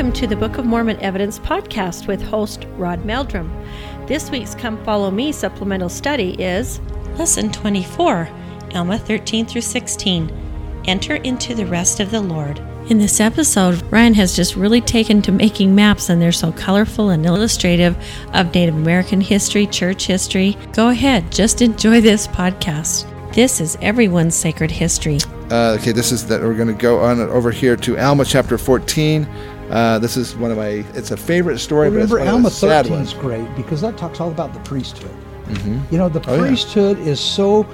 Welcome to the Book of Mormon Evidence podcast with host Rod Meldrum. This week's Come Follow Me supplemental study is Lesson 24, Alma 13 through 16. Enter into the rest of the Lord. In this episode, Ryan has just really taken to making maps, and they're so colorful and illustrative of Native American history, church history. Go ahead, just enjoy this podcast. This is everyone's sacred history. Uh, okay, this is that we're going to go on over here to Alma chapter 14. Uh, this is one of my. It's a favorite story, Remember, but it's one Alma of the sad 13 ones. is great because that talks all about the priesthood. Mhm. You know, the Oh, yeah. priesthood is so.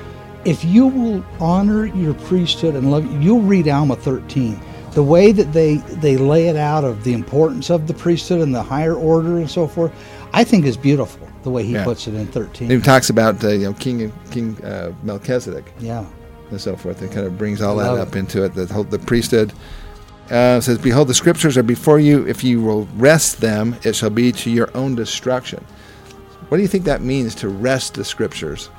If you will honor your priesthood and love, you'll read Alma 13. The way that they they lay it out of the importance of the priesthood and the higher order and so forth, I think is beautiful. The way he Yeah. puts it in 13. He talks about uh, you know King King uh, Melchizedek yeah. and so forth. It kind of brings all that up it. into it. The whole the priesthood uh, says, "Behold, the scriptures are before you. If you will wrest them, it shall be to your own destruction." What do you think that means to wrest the scriptures?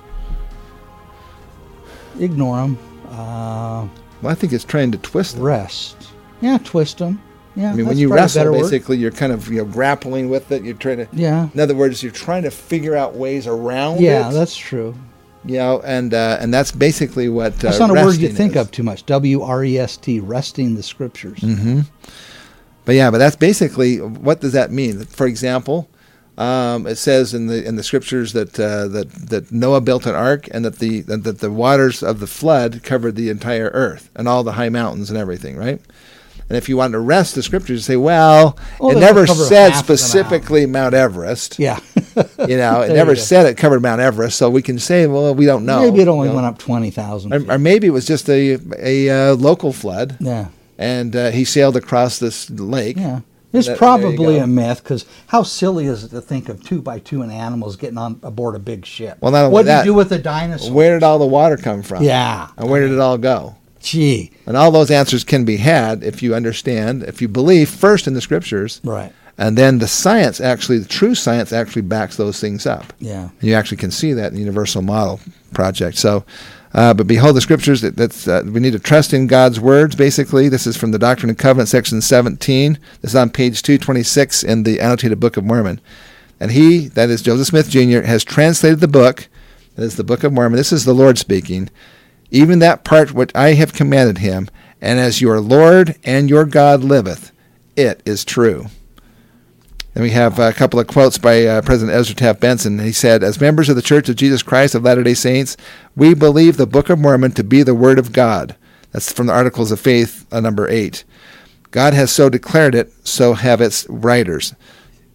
Ignore them. Uh, Well, I think it's trying to twist them. wrest. Yeah, twist them. Yeah. I mean, when you wrestle, better word. basically, you're kind of you know grappling with it. You're trying to. Yeah. In other words, you're trying to figure out ways around Yeah, it. that's true. You know, and uh, and that's basically what. Uh, That's not a word you think is. of too much. W R E S T, wresting the scriptures. hmm But yeah, but that's basically what does that mean? For example, um, it says in the in the scriptures that uh, that that Noah built an ark and that the that the waters of the flood covered the entire earth and all the high mountains and everything, right? And if you want to wrest the scriptures, say, well, Oh, it never said half of the specifically Mount Everest. Yeah. You know, it never said it covered Mount Everest, so we can say, well, we don't know. Maybe it only you know? went up 20,000 feet. or, or maybe it was just a a uh, local flood, yeah. and uh, he sailed across this lake. Yeah. It's That- probably a myth because how silly is it to think of two by two and animals getting on aboard a big ship? Well, not only what do you do with the dinosaur? Where did all the water come from? Yeah. And where did it all go? Gee. And all those answers can be had if you understand, if you believe first in the scriptures, Right. and then the science actually, the true science actually backs those things up. Yeah. And you actually can see that in the Universal Model Project. So, uh, but behold the scriptures. That, that's uh, we need to trust in God's words. Basically, this is from the Doctrine and Covenant, section seventeen. This is on page two twenty six in the annotated Book of Mormon. And he, that is Joseph Smith Jr., has translated the book. That is the Book of Mormon. This is the Lord speaking. Even that part which I have commanded him, and as your Lord and your God liveth, it is true. Then we have a couple of quotes by uh, President Ezra Taft Benson. He said, As members of the Church of Jesus Christ of Latter day Saints, we believe the Book of Mormon to be the Word of God. That's from the Articles of Faith, uh, number 8. God has so declared it, so have its writers,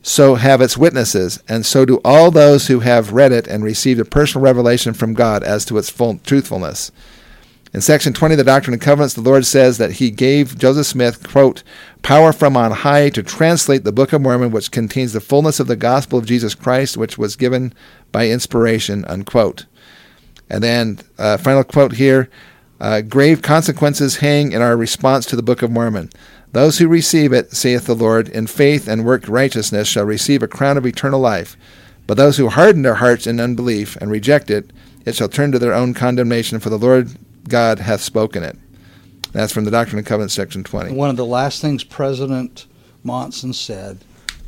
so have its witnesses, and so do all those who have read it and received a personal revelation from God as to its full truthfulness. In section 20 of the Doctrine and Covenants, the Lord says that he gave Joseph Smith, quote, power from on high to translate the Book of Mormon, which contains the fullness of the gospel of Jesus Christ, which was given by inspiration, unquote. And then, uh, final quote here uh, grave consequences hang in our response to the Book of Mormon. Those who receive it, saith the Lord, in faith and work righteousness shall receive a crown of eternal life. But those who harden their hearts in unbelief and reject it, it shall turn to their own condemnation, for the Lord God hath spoken it. That's from the Doctrine and Covenants, section 20. One of the last things President Monson said,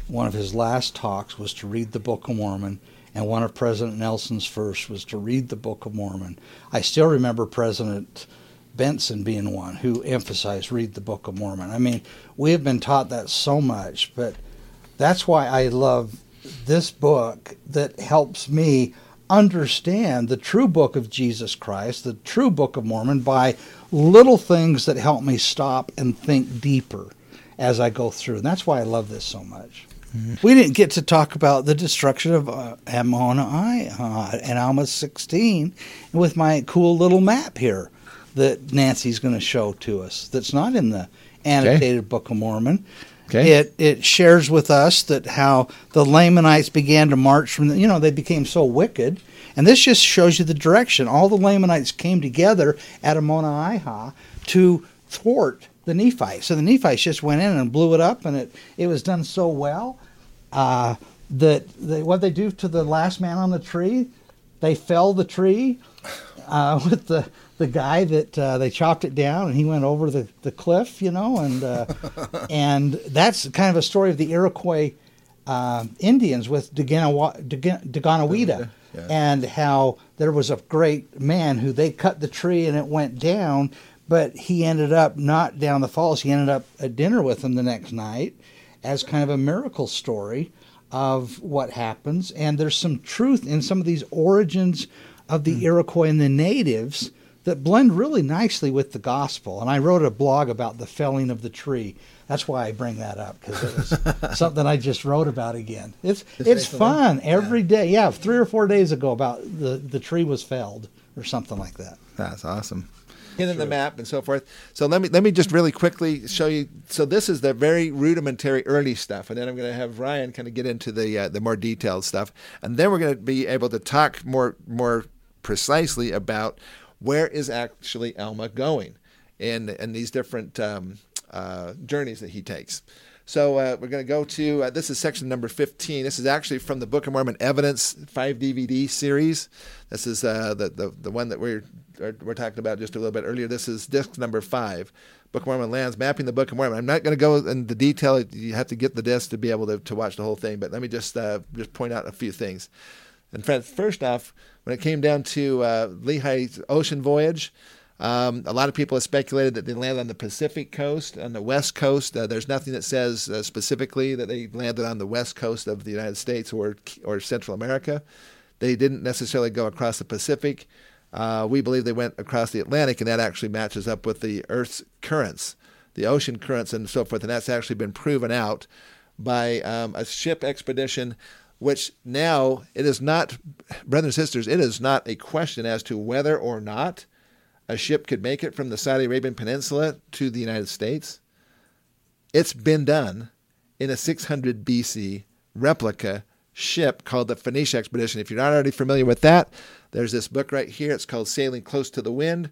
one of his last talks, was to read the Book of Mormon. And one of President Nelson's first was to read the Book of Mormon. I still remember President Benson being one who emphasized read the Book of Mormon. I mean, we have been taught that so much, but that's why I love this book that helps me understand the true book of Jesus Christ, the true book of Mormon, by little things that help me stop and think deeper as I go through. And that's why I love this so much. We didn't get to talk about the destruction of uh, Ammoni uh, and Alma 16 with my cool little map here that Nancy's going to show to us that's not in the annotated Book of Mormon. Okay. It it shares with us that how the Lamanites began to march from the, you know they became so wicked, and this just shows you the direction. All the Lamanites came together at Ammonihah to thwart the Nephites. So the Nephites just went in and blew it up, and it it was done so well uh, that they, what they do to the last man on the tree, they fell the tree uh, with the the guy that uh, they chopped it down and he went over the, the cliff, you know, and uh, and that's kind of a story of the Iroquois uh, Indians with Daganoweda, yeah. and how there was a great man who they cut the tree and it went down, but he ended up not down the falls. He ended up at dinner with them the next night as kind of a miracle story of what happens. And there's some truth in some of these origins of the mm. Iroquois and the natives that blend really nicely with the gospel. And I wrote a blog about the felling of the tree. That's why I bring that up because it was something I just wrote about again. It's it's fun every yeah. day. yeah. three or four days ago about the the tree was felled or something like that. That's awesome. In the map and so forth. So let me let me just really quickly show you. So this is the very rudimentary early stuff, and then I'm going to have Ryan kind of get into the uh, the more detailed stuff, and then we're going to be able to talk more more precisely about where is actually Alma going in in these different um, uh, journeys that he takes. So uh, we're going to go to uh, this is section number 15. This is actually from the Book of Mormon Evidence 5 DVD series. This is uh, the, the the one that we're we're talking about just a little bit earlier. This is disc number five. Book of Mormon lands mapping the Book of Mormon. I'm not going to go into detail. You have to get the disc to be able to, to watch the whole thing. But let me just uh, just point out a few things. And first off, when it came down to uh, Lehi's ocean voyage, um, a lot of people have speculated that they landed on the Pacific coast, on the west coast. Uh, there's nothing that says uh, specifically that they landed on the west coast of the United States or or Central America. They didn't necessarily go across the Pacific. Uh, we believe they went across the Atlantic, and that actually matches up with the Earth's currents, the ocean currents, and so forth. And that's actually been proven out by um, a ship expedition which now it is not, brothers and sisters, it is not a question as to whether or not a ship could make it from the Saudi Arabian Peninsula to the United States. It's been done in a 600 BC replica ship called the Phoenicia Expedition. If you're not already familiar with that, there's this book right here. It's called Sailing Close to the Wind,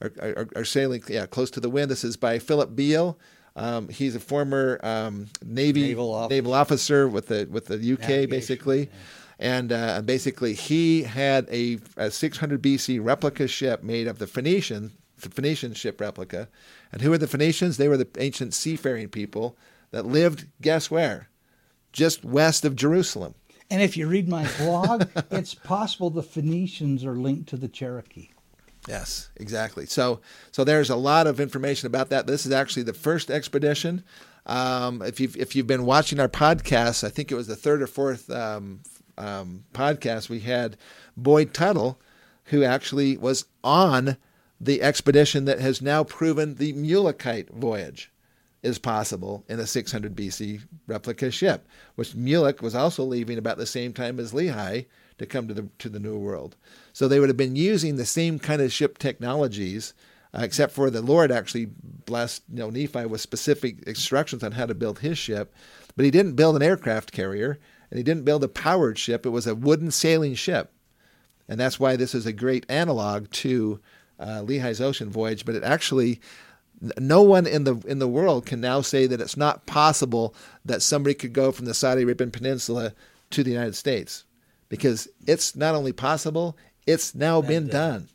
or, or, or Sailing, yeah, Close to the Wind. This is by Philip Beale. Um, he's a former um, Navy naval officer. naval officer, with the with the UK, Navigation, basically. Yeah. And uh, basically, he had a, a 600 BC replica ship made of the Phoenician the Phoenician ship replica. And who were the Phoenicians? They were the ancient seafaring people that lived, guess where? Just west of Jerusalem. And if you read my blog, it's possible the Phoenicians are linked to the Cherokee. Yes, exactly. So, so there's a lot of information about that. This is actually the first expedition. Um, if you've if you've been watching our podcast, I think it was the third or fourth um, um, podcast we had Boyd Tuttle, who actually was on the expedition that has now proven the Mulekite voyage is possible in a 600 BC replica ship, which Mulek was also leaving about the same time as Lehi to come to the to the New World. So they would have been using the same kind of ship technologies, uh, except for the Lord actually blessed you know Nephi with specific instructions on how to build his ship, but he didn't build an aircraft carrier and he didn't build a powered ship. It was a wooden sailing ship, and that's why this is a great analog to uh, Lehi's ocean voyage. But it actually no one in the in the world can now say that it's not possible that somebody could go from the Saudi Arabian Peninsula to the United States because it's not only possible, it's now and, been uh, done.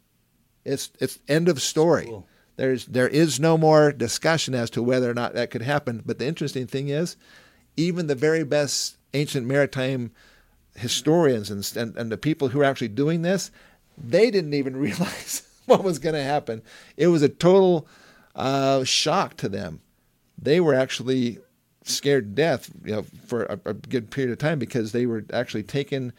It's it's end of story. Cool. There's there is no more discussion as to whether or not that could happen. But the interesting thing is, even the very best ancient maritime historians and and, and the people who are actually doing this, they didn't even realize what was going to happen. It was a total uh, shock to them. They were actually scared to death, you know, for a, a good period of time because they were actually taken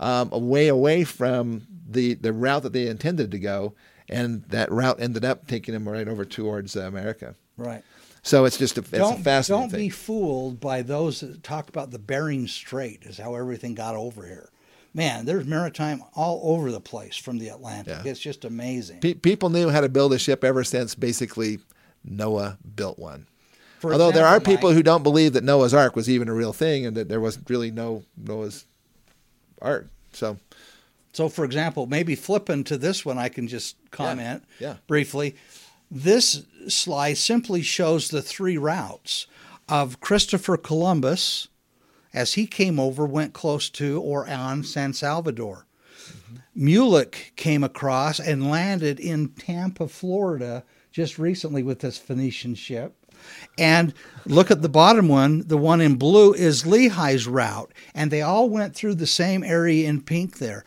um, way away from the, the route that they intended to go, and that route ended up taking them right over towards uh, America. Right. So it's just a, it's don't, a fascinating Don't thing. be fooled by those that talk about the Bering Strait as how everything got over here. Man, there's maritime all over the place from the Atlantic. Yeah. It's just amazing. Pe- people knew how to build a ship ever since basically Noah built one. For Although example, there are people Mike, who don't believe that Noah's Ark was even a real thing and that there was really no Noah's Ark. So, so for example, maybe flipping to this one, I can just comment yeah, yeah. briefly. This slide simply shows the three routes of Christopher Columbus as he came over, went close to or on San Salvador. Mm-hmm. Mulek came across and landed in Tampa, Florida, just recently with this Phoenician ship. And look at the bottom one, the one in blue is Lehi's route. And they all went through the same area in pink there.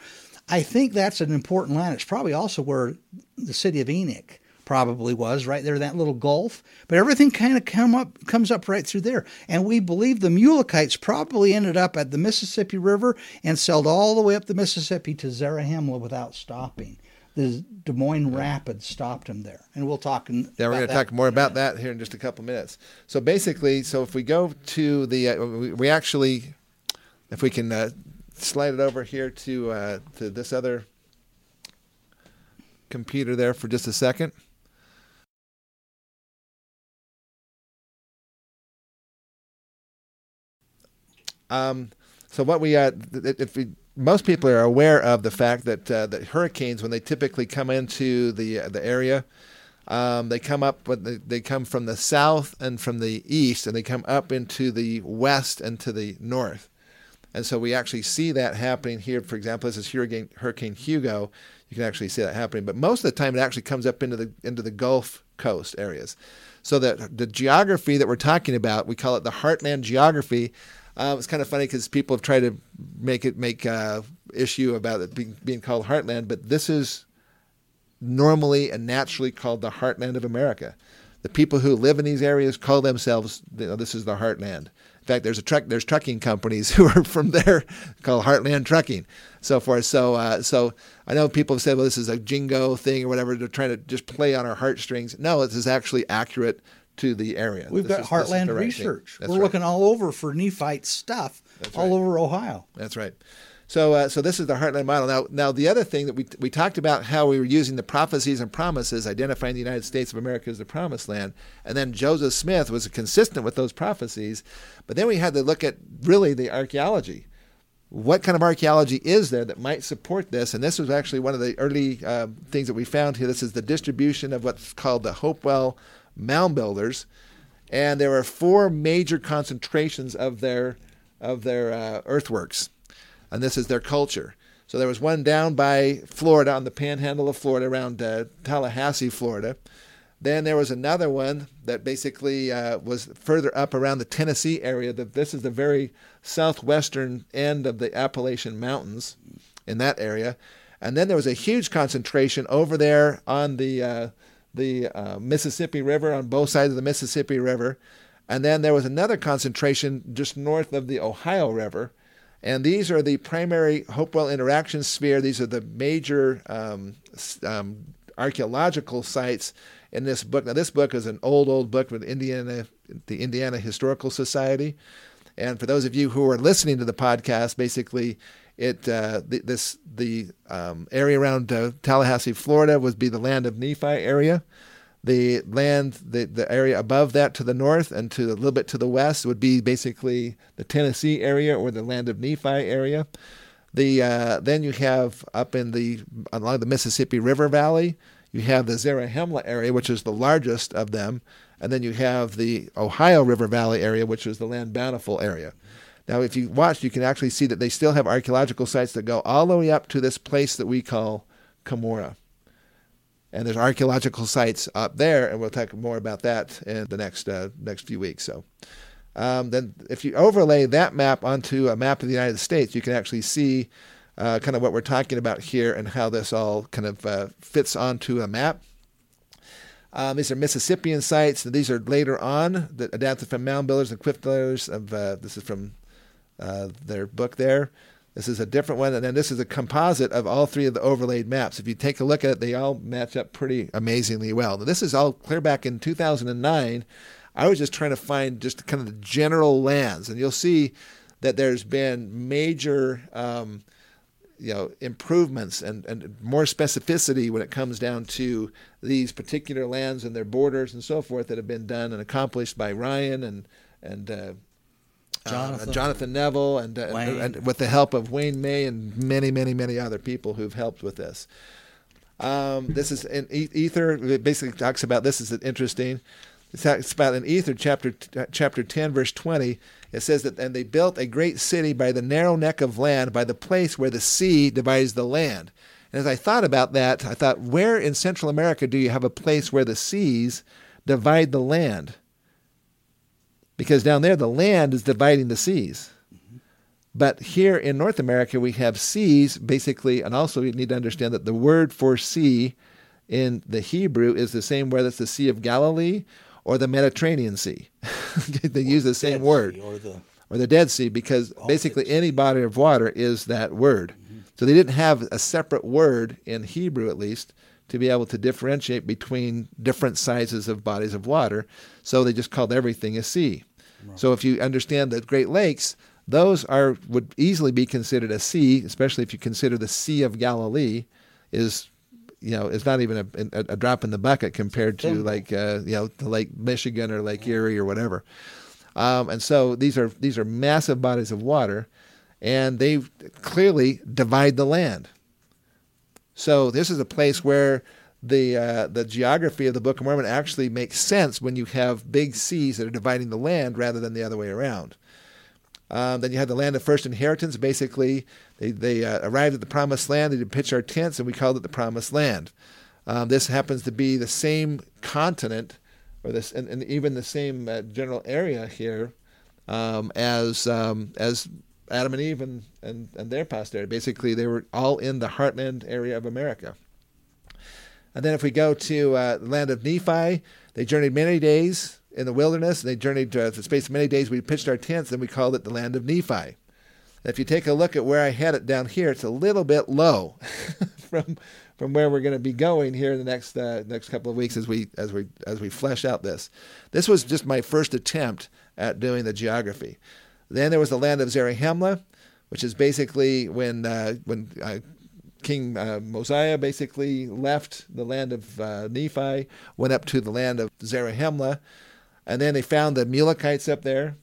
I think that's an important land. It's probably also where the city of Enoch probably was right there that little gulf but everything kind of come up comes up right through there and we believe the mulekites probably ended up at the mississippi river and sailed all the way up the mississippi to zarahemla without stopping the des moines rapids stopped him there. And we'll talk in, yeah we're going to talk more about that here in just a couple minutes. So basically so if we go to the uh, we, we, actually if we can uh, slide it over here to uh, to this other computer there for just a second. Um, so what we uh, if we most people are aware of the fact that uh, that hurricanes when they typically come into the uh, the area, um, they come up but they, they come from the south and from the east and they come up into the west and to the north. And so we actually see that happening here. For example, this is Hurricane, Hurricane Hugo. You can actually see that happening. But most of the time, it actually comes up into the into the Gulf Coast areas. So that the geography that we're talking about, we call it the heartland geography. Um, it's kind of funny because people have tried to make it make uh, issue about it being, being called Heartland, but this is normally and naturally called the Heartland of America. The people who live in these areas call themselves, you know, this is the Heartland. In fact, there's a truck, there's trucking companies who are from there called Heartland Trucking, so forth. So, uh, so I know people have said, well, this is a jingo thing or whatever. They're trying to just play on our heartstrings. No, this is actually accurate to the area. We've this got is, Heartland Research. We're right. looking all over for Nephite stuff That's all right. over Ohio. That's right. So, uh, so this is the Heartland model. Now, now the other thing that we we talked about how we were using the prophecies and promises, identifying the United States of America as the promised land, and then Joseph Smith was consistent with those prophecies. But then we had to look at really the archaeology. What kind of archaeology is there that might support this? And this was actually one of the early uh, things that we found here. This is the distribution of what's called the Hopewell mound builders, and there were four major concentrations of their of their uh, earthworks, and this is their culture. So there was one down by Florida on the panhandle of Florida, around uh, Tallahassee, Florida. Then there was another one that basically uh, was further up around the Tennessee area. The, this is the very southwestern end of the Appalachian Mountains in that area. And then there was a huge concentration over there on the uh, the uh, Mississippi River on both sides of the Mississippi River. And then there was another concentration just north of the Ohio River. And these are the primary Hopewell interaction sphere. These are the major um, um, archaeological sites in this book. Now, this book is an old, old book with Indiana, the Indiana Historical Society. And for those of you who are listening to the podcast, basically, it uh, the, this the um, area around uh, Tallahassee, Florida, would be the land of Nephi area. The land, the, the area above that to the north and to a little bit to the west would be basically the Tennessee area or the land of Nephi area. The uh, then you have up in the along the Mississippi River Valley, you have the Zarahemla area, which is the largest of them, and then you have the Ohio River Valley area, which is the land bountiful area. Now, if you watch, you can actually see that they still have archaeological sites that go all the way up to this place that we call Cumorah. And there's archaeological sites up there, and we'll talk more about that in the next uh, next few weeks. So, um, then if you overlay that map onto a map of the United States, you can actually see uh, kind of what we're talking about here and how this all kind of uh, fits onto a map. Um, these are Mississippian sites. These are later on that adapted from mound builders and cliff dwellers. Of uh, this is from uh, their book there. This is a different one, and then this is a composite of all three of the overlaid maps. If you take a look at it, they all match up pretty amazingly well. Now, this is all clear back in 2009. I was just trying to find just kind of the general lands, and you'll see that there's been major, um, you know, improvements and, and more specificity when it comes down to these particular lands and their borders and so forth that have been done and accomplished by Ryan and and uh, Jonathan, uh, Jonathan Neville, and, uh, and, with the help of Wayne May and many, many, many other people who've helped with this. Um, this is in Ether. It basically talks about this is interesting. It's about in Ether chapter chapter 10 verse 20. It says that and they built a great city by the narrow neck of land by the place where the sea divides the land. And as I thought about that, I thought where in Central America do you have a place where the seas divide the land? Because down there the land is dividing the seas. But here in North America, we have seas basically, and also you need to understand that the word for sea in the Hebrew is the same word as the Sea of Galilee or the Mediterranean Sea. they use the same Dead word. Or the Or the Dead Sea, because oh, basically any body of water is that word. Mm-hmm. So they didn't have a separate word in Hebrew, at least, to be able to differentiate between different sizes of bodies of water. So they just called everything a sea. So if you understand the Great Lakes, those are would easily be considered a sea, especially if you consider the Sea of Galilee is you know is not even a, a, a drop in the bucket compared to like uh, you know the Lake Michigan or Lake Erie or whatever. Um, and so these are these are massive bodies of water, and they clearly divide the land. So this is a place where the uh, the geography of the Book of Mormon actually makes sense when you have big seas that are dividing the land rather than the other way around. Um, then you have the land of first inheritance. Basically, they, they uh, arrived at the promised land. They did pitch our tents, and we called it the promised land. Um, this happens to be the same continent, or this, and, and even the same uh, general area here um, as um, as Adam and Eve and, and, and their posterity. Basically, they were all in the heartland area of America. And then if we go to uh, the land of Nephi, they journeyed many days in the wilderness. And they journeyed uh, for the space of many days. We pitched our tents, and we called it the land of Nephi. If you take a look at where I had it down here, it's a little bit low from from where we're going to be going here in the next uh, next couple of weeks as we as we as we flesh out this. This was just my first attempt at doing the geography. Then there was the land of Zarahemla, which is basically when uh, when uh, King uh, Mosiah basically left the land of uh, Nephi, went up to the land of Zarahemla, and then they found the Mulekites up there.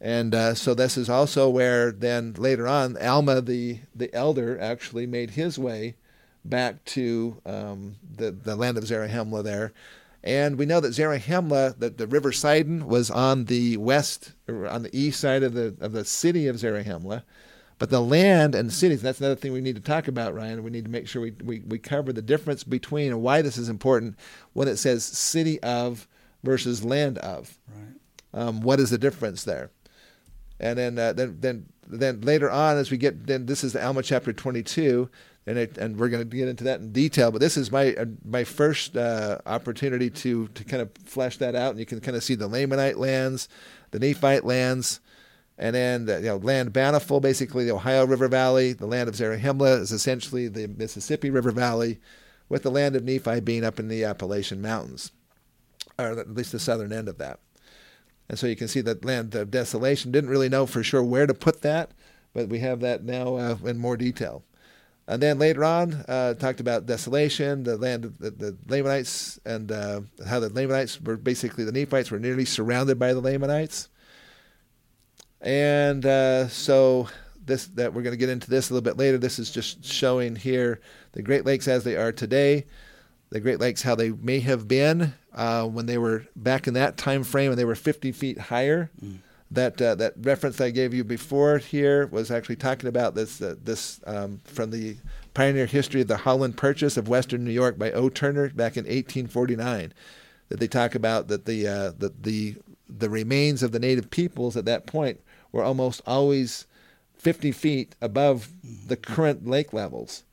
And uh, so this is also where then later on Alma the the elder actually made his way back to um, the the land of Zarahemla there, and we know that Zarahemla, that the river Sidon was on the west or on the east side of the of the city of Zarahemla, but the land and cities, that's another thing we need to talk about, Ryan. We need to make sure we, we, we cover the difference between and why this is important when it says city of versus land of. right. Um, what is the difference there? And then, uh, then, then, then later on, as we get, then this is the Alma chapter 22, and it, and we're going to get into that in detail. But this is my uh, my first uh, opportunity to to kind of flesh that out, and you can kind of see the Lamanite lands, the Nephite lands, and then the, you know land bountiful, basically the Ohio River Valley. The land of Zarahemla is essentially the Mississippi River Valley, with the land of Nephi being up in the Appalachian Mountains, or at least the southern end of that. And so you can see that land of desolation. Didn't really know for sure where to put that, but we have that now uh, in more detail. And then later on, uh, talked about desolation, the land of the, the Lamanites, and uh, how the Lamanites were basically the Nephites were nearly surrounded by the Lamanites. And uh, so this that we're going to get into this a little bit later. This is just showing here the Great Lakes as they are today, the Great Lakes how they may have been uh, when they were back in that time frame when they were 50 feet higher. That uh, that reference I gave you before here was actually talking about this uh, this um, from the pioneer history of the Holland Purchase of Western New York by O. Turner back in 1849. That they talk about that the uh, the the the remains of the native peoples at that point were almost always 50 feet above the current lake levels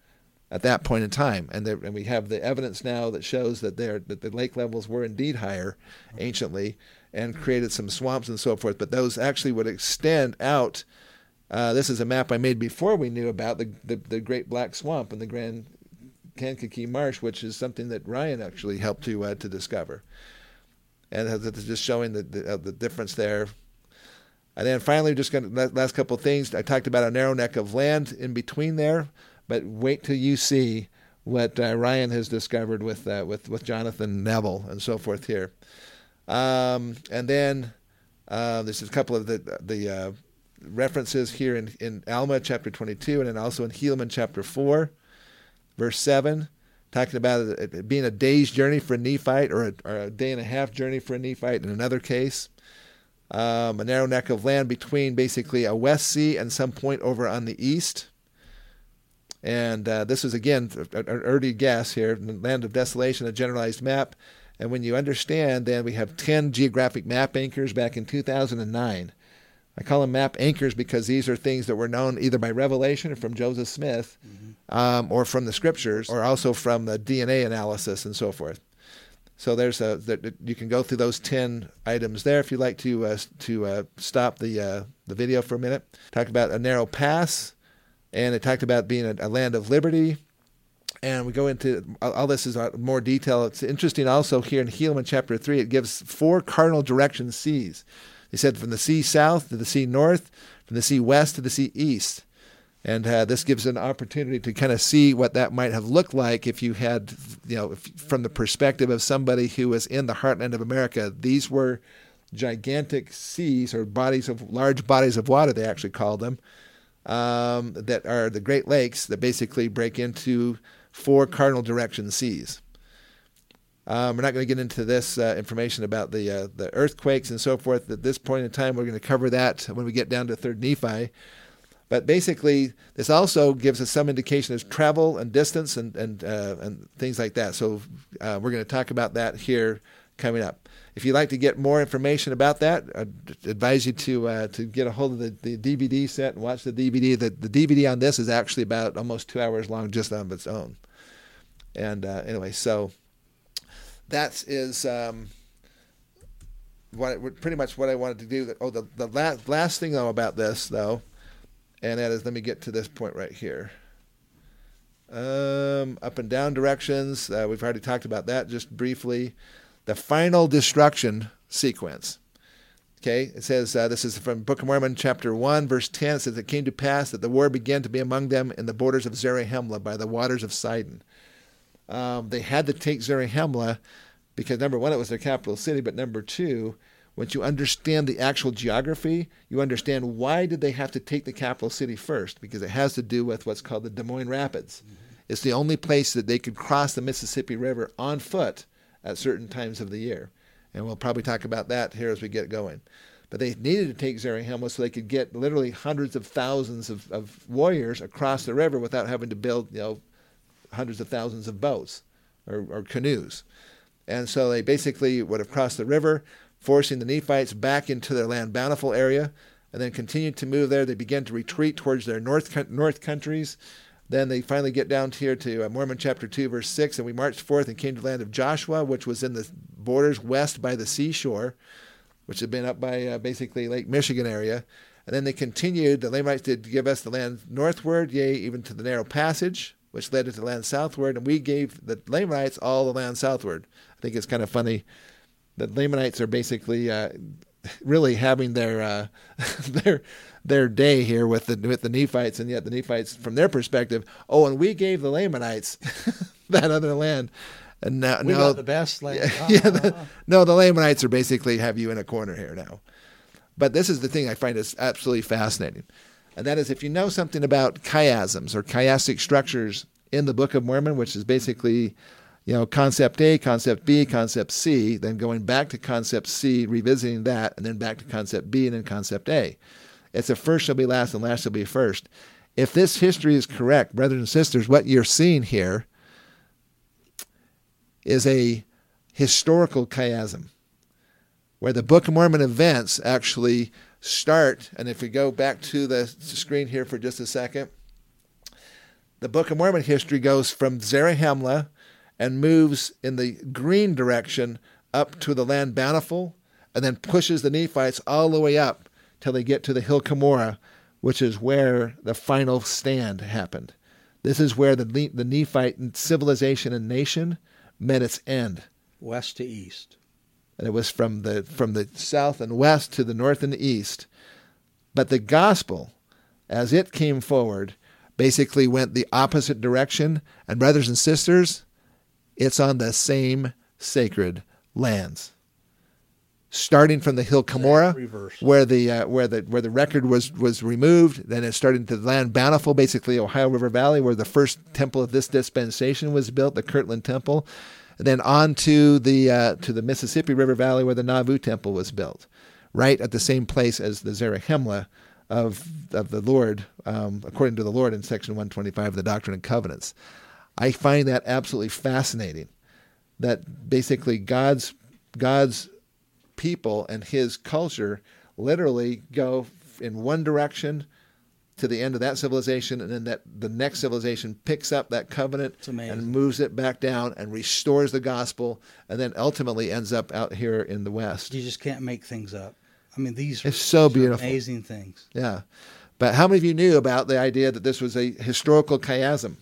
at that point in time, and, there, and we have the evidence now that shows that there that the lake levels were indeed higher anciently, and created some swamps and so forth. But those actually would extend out. Uh, this is a map I made before we knew about the, the the Great Black Swamp and the Grand Kankakee Marsh, which is something that Ryan actually helped to uh, to discover, and it's just showing the the, uh, the difference there. And then finally, just going last couple of things. I talked about a narrow neck of land in between there, but wait till you see what uh, Ryan has discovered with uh, with with Jonathan Neville and so forth here. Um, and then uh, there's a couple of the the uh, references here in, in Alma chapter 22, and then also in Helaman chapter 4, verse 7, talking about it being a day's journey for a Nephite or a, or a day and a half journey for a Nephite in another case. Um, a narrow neck of land between basically a West Sea and some point over on the east. And uh, this is again an early guess here, the land of desolation, a generalized map. And when you understand, then we have 10 geographic map anchors back in 2009. I call them map anchors because these are things that were known either by revelation from Joseph Smith mm-hmm. um, or from the scriptures or also from the DNA analysis and so forth. So there's a that you can go through those ten items there if you'd like to uh, to uh, stop the uh, the video for a minute. Talk about a narrow pass, and it talked about being a, a land of liberty. And we go into all this is more detail. It's interesting also here in Helaman chapter three. It gives four cardinal direction seas. He said from the sea south to the sea north, from the sea west to the sea east. And uh, this gives an opportunity to kind of see what that might have looked like if you had, you know, if, from the perspective of somebody who was in the heartland of America. These were gigantic seas or bodies of large bodies of water, they actually called them, um, that are the Great Lakes that basically break into four cardinal direction seas. Um, we're not going to get into this uh, information about the uh, the earthquakes and so forth at this point in time. We're going to cover that when we get down to Third Nephi. But basically, this also gives us some indication of travel and distance and and uh, and things like that. So uh, we're going to talk about that here coming up. If you'd like to get more information about that, I'd advise you to uh, to get a hold of the, the DVD set and watch the DVD. The, the DVD on this is actually about almost two hours long just on its own. And uh, anyway, so that is um, what pretty much what I wanted to do. Oh, the the last last thing though about this though, and that is let me get to this point right here. Um, up and down directions. Uh, we've already talked about that just briefly. The final destruction sequence. Okay, it says uh, this is from Book of Mormon, chapter 1, verse 10. It says, It came to pass that the war began to be among them in the borders of Zarahemla by the waters of Sidon um, they had to take Zarahemla because number one, it was their capital city, but number two, once you understand the actual geography, you understand why did they have to take the capital city first? Because it has to do with what's called the Des Moines Rapids. Mm-hmm. It's the only place that they could cross the Mississippi River on foot at certain times of the year. And we'll probably talk about that here as we get going. But they needed to take Zarahemla so they could get literally hundreds of thousands of, of warriors across the river without having to build, you know, hundreds of thousands of boats or, or canoes. And so they basically would have crossed the river, forcing the Nephites back into their land bountiful area, and then continued to move there. They began to retreat towards their north north countries. Then they finally get down here to uh, Mormon chapter 2, verse 6, and we marched forth and came to the land of Joshua, which was in the borders west by the seashore, which had been up by uh, basically Lake Michigan area. And then they continued, the Lamanites did give us the land northward, yea, even to the narrow passage, which led to land southward, and we gave the Lamanites all the land southward. I think it's kind of funny that Lamanites are basically uh, really having their uh, their their day here with the with the Nephites, and yet the Nephites, from their perspective, oh, and we gave the Lamanites that other land. And now, we got the best land. Yeah, yeah the, no, the Lamanites are basically have you in a corner here now. But this is the thing I find is absolutely fascinating and that is if you know something about chiasms or chiastic structures in the Book of Mormon, which is basically you know, concept A, concept B, concept C, then going back to concept C, revisiting that, and then back to concept B and then concept A. It's a first shall be last and last shall be first. If this history is correct, brothers and sisters, what you're seeing here is a historical chiasm where the Book of Mormon events actually start, and if we go back to the screen here for just a second, the Book of Mormon history goes from Zarahemla and moves in the green direction up to the land bountiful, and then pushes the Nephites all the way up till they get to the hill Cumorah, which is where the final stand happened. This is where the, the Nephite civilization and nation met its end. West to east and it was from the from the south and west to the north and the east. But the gospel, as it came forward, basically went the opposite direction. And brothers and sisters, it's on the same sacred lands. starting from the hill Cumorah, where the uh, where the where the record was was removed. Then it started to land bountiful, basically Ohio River Valley, where the first temple of this dispensation was built, the Kirtland Temple. And then on to the uh, to the Mississippi River Valley, where the Nauvoo Temple was built, right at the same place as the Zarahemla of of the Lord, um, according to the Lord in section 125 of the Doctrine and Covenants. I find that absolutely fascinating. That basically God's God's people and his culture literally go in one direction to the end of that civilization and then that the next civilization picks up that covenant and moves it back down and restores the gospel and then ultimately ends up out here in the west You just can't make things up. I mean, these It's so are beautiful. amazing things. yeah but how many of you knew about the idea that this was a historical chiasm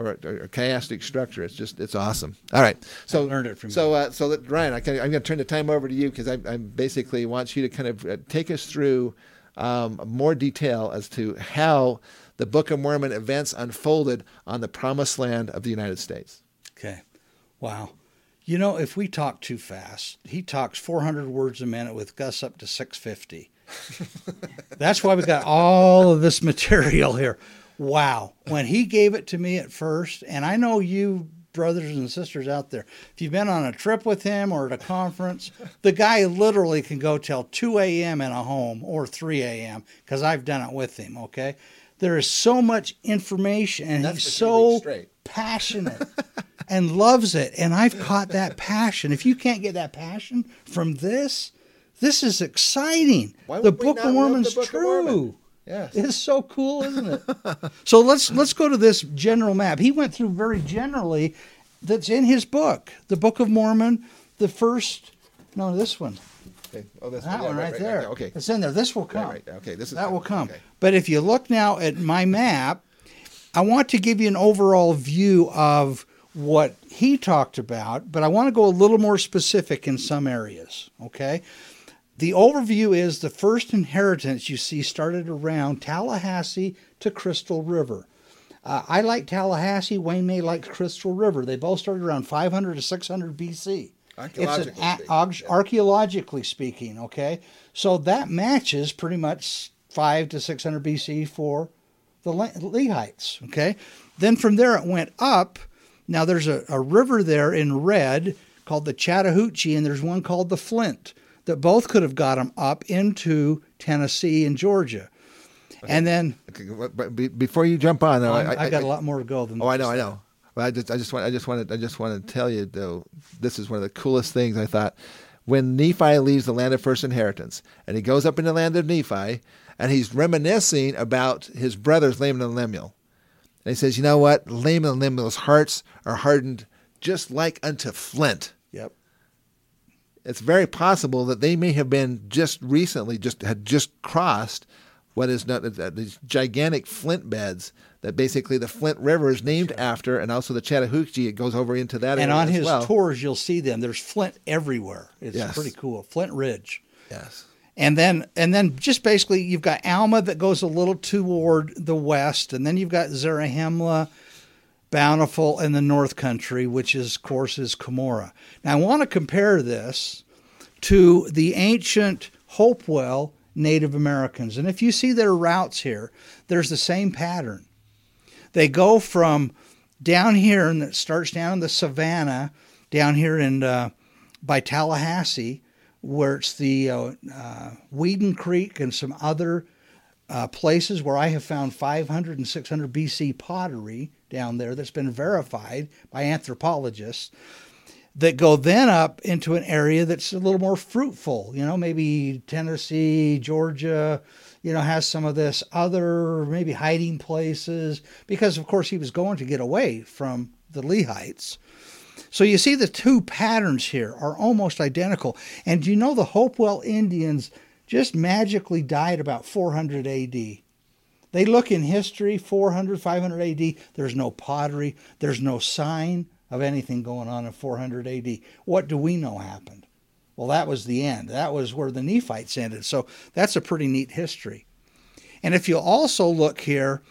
or a, or a chiastic structure it's just it's awesome all right so I learned it from so uh, so that, ryan I can, i'm going to turn the time over to you because I, I basically want you to kind of uh, take us through um, more detail as to how the book of mormon events unfolded on the promised land of the united states Okay. Wow. You know, if we talk too fast, he talks 400 words a minute with Gus up to 650. That's why we got all of this material here. Wow. When he gave it to me at first, and I know you brothers and sisters out there, if you've been on a trip with him or at a conference, the guy literally can go till 2 a.m. in a home or 3 a.m. because I've done it with him, okay? There is so much information, and That's he's for three weeks so passionate and loves it. And I've caught that passion. If you can't get that passion from this, this is exciting. The Book of Mormon's Book of true. Mormon? Yes. It's so cool, isn't it? so let's let's go to this general map. He went through very generally that's in his book, the Book of Mormon, the first no, this one. okay. oh, that's That yeah, one right, there. okay It's in there. This will come. right, right. Okay, this is that will come. okay. But if you look now at my map, I want to give you an overall view of what he talked about, but I want to go a little more specific in some areas. Okay. The overview is the first inheritance you see started around Tallahassee to Crystal River. Uh, I like Tallahassee. Wayne May likes Crystal River. They both started around 500 to 600 BC. It's an Archaeologically a- speaking, yeah. archaeologically speaking, okay? So that matches pretty much 5 to 600 BC for the Le- Lehites, okay? Then from there it went up. Now there's a, a river there in red called the Chattahoochee, and there's one called the Flint that both could have got them up into Tennessee and Georgia. And then Okay, but- before you jump on, though, um, I, got a lot more to go than Oh, I know, I know. But I just, I just want, I just wanted, I just want to tell you though, this is one of the coolest things I thought. When Nephi leaves the land of first inheritance, and he goes up in the land of Nephi, and he's reminiscing about his brothers Laman and Lemuel, and he says, "You know what? Laman and Lemuel's hearts are hardened, just like unto flint." Yep. It's very possible that they may have been just recently, just had just crossed what is as uh, these gigantic flint beds that basically the Flint River is named after, and also the Chattahoochee. It goes over into that And on his well. tours, you'll see them. There's flint everywhere. It's Yes. pretty cool. Flint Ridge. Yes. And then and then just basically you've got Alma that goes a little toward the west, and then you've got Zarahemla, Bountiful, and the North Country, which is of course is Cumorah. Now I want to compare this to the ancient Hopewell Native Americans. And if you see their routes here, there's the same pattern. They go from down here, and it starts down in the savannah, down here in uh, by Tallahassee, where it's the uh, uh, Whedon Creek and some other uh, places where I have found 500 and 600 BC pottery down there that's been verified by anthropologists that go then up into an area that's a little more fruitful. You know, maybe Tennessee, Georgia, you know, has some of this other maybe hiding places because, of course, he was going to get away from the Lehites. So you see the two patterns here are almost identical. And you know the Hopewell Indians just magically died about 400 AD? They look in history 400, 500 AD. There's no pottery, there's no sign of anything going on in 400 AD. What do we know happened? Well, that was the end. That was where the Nephites ended. So that's a pretty neat history. And if you also look here,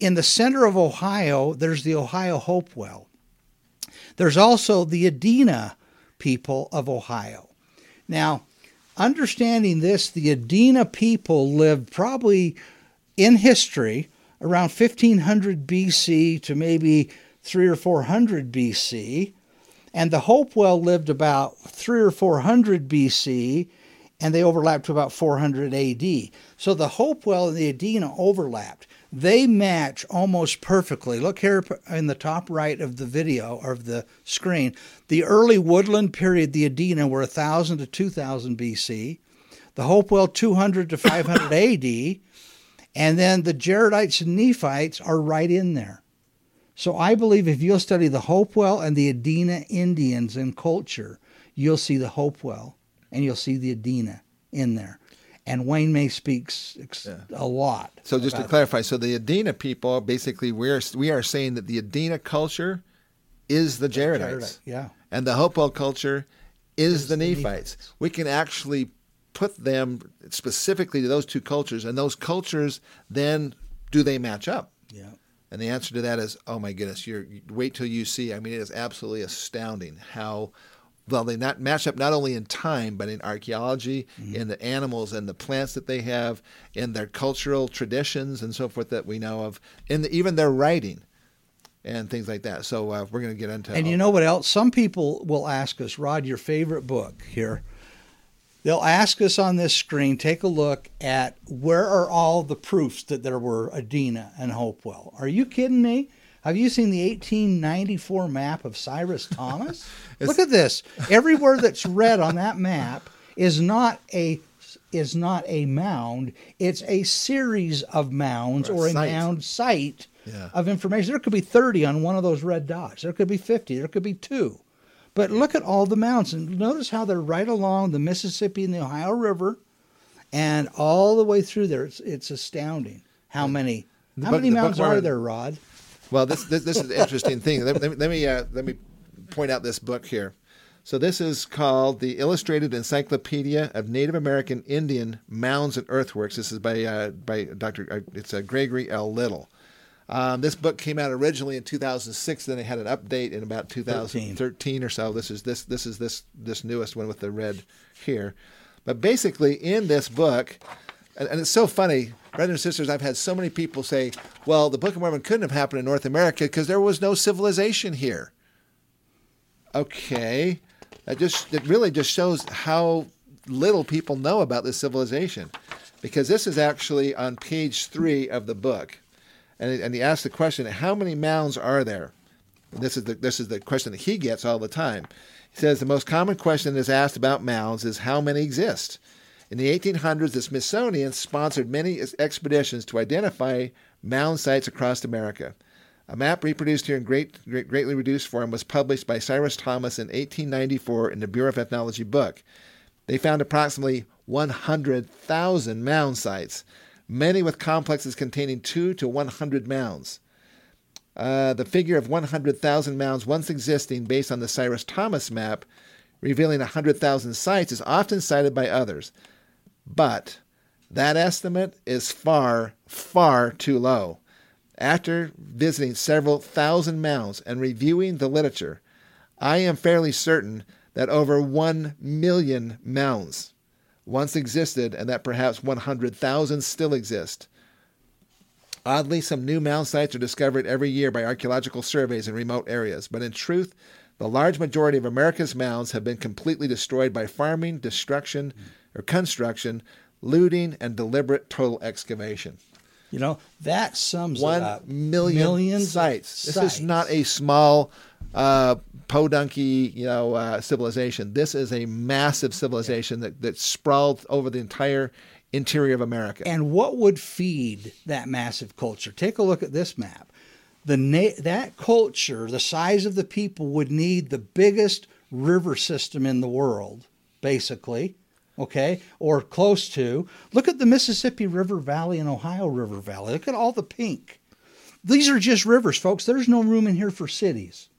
in the center of Ohio, there's the Ohio Hopewell. There's also the Adena people of Ohio. Now, understanding this, the Adena people lived probably in history around 1500 BC to maybe three or 400 BC. And the Hopewell lived about three or 400 BC, and they overlapped to about 400 AD. So the Hopewell and the Adena overlapped. They match almost perfectly. Look here in the top right of the video of the screen. The early woodland period, the Adena, were 1000 to 2000 BC. The Hopewell 200 to 500 AD. And then the Jaredites and Nephites are right in there. So I believe if you'll study the Hopewell and the Adena Indians and culture, you'll see the Hopewell and you'll see the Adena in there and Wayne May speaks ex- yeah. a lot. So just to clarify, that. so the Adena people basically we are we are saying that the Adena culture is the Jaredites, yeah, and the Hopewell culture is, is the, Nephites. Nephites. We can actually put them specifically to those two cultures, and those cultures then do they match up? Yeah. And the answer to that is, oh my goodness, you're wait till you see. I mean, it is absolutely astounding how well, they not match up not only in time, but in archaeology, mm-hmm. in the animals and the plants that they have, in their cultural traditions and so forth that we know of, in the, even their writing and things like that. So uh, we're going to get into. And you know what else? Some people will ask us, Rod, your favorite book here. They'll ask us on this screen, take a look at where are all the proofs that there were Adena and Hopewell. Are you kidding me? Have you seen the 1894 map of Cyrus Thomas? Look at this. Everywhere that's red on that map is not a is not a mound. It's a series of mounds or a, or a mound site yeah. of information. There could be 30 on one of those red dots. There could be 50. There could be two. But look at all the mounds and notice how they're right along the Mississippi and the Ohio River and all the way through there. It's, it's astounding how many. How many mounds are there, Rod? Well, this this, this is an interesting thing. Let, let, let me uh, let me point out this book here. So this is called the Illustrated Encyclopedia of Native American Indian Mounds and Earthworks. This is by uh, by Dr. Uh, it's uh, Gregory L. Little. Um, this book came out originally in 2006. Then they had an update in about 2013 13. or so. This is this this is this this newest one with the red here. But basically, in this book, and, and it's so funny brothers and sisters, I've had so many people say, well, the Book of Mormon couldn't have happened in North America because there was no civilization here. Okay. That just it really just shows how little people know about this civilization. Because this is actually on page three of the book. And, and he asks the question, how many mounds are there? And this is the this is the question that he gets all the time. He says the most common question that is asked about mounds is how many exist. In the 1800s, the Smithsonian sponsored many expeditions to identify mound sites across America. A map reproduced here in great, great, greatly reduced form was published by Cyrus Thomas in 1894 in the Bureau of Ethnology book. They found approximately 100,000 mound sites, many with complexes containing 2 to 100 mounds. Uh, the figure of 100,000 mounds once existing based on the Cyrus Thomas map, revealing 100,000 sites, is often cited by others. But that estimate is far, far too low. After visiting several thousand mounds and reviewing the literature, I am fairly certain that over 1 million mounds once existed and that perhaps 100,000 still exist. Oddly, some new mound sites are discovered every year by archaeological surveys in remote areas, but in truth, the large majority of America's mounds have been completely destroyed by farming, destruction, or construction, looting, and deliberate total excavation. You know, that sums One up. million Millions sites. This is not a small uh, podunky, you know, uh, civilization. This is a massive civilization that, that sprawled over the entire interior of America. And what would feed that massive culture? Take a look at this map. The na- that culture, the size of the people, would need the biggest river system in the world, basically, okay, or close to. Look at the Mississippi River Valley and Ohio River Valley. Look at all the pink. These are just rivers, folks. There's no room in here for cities.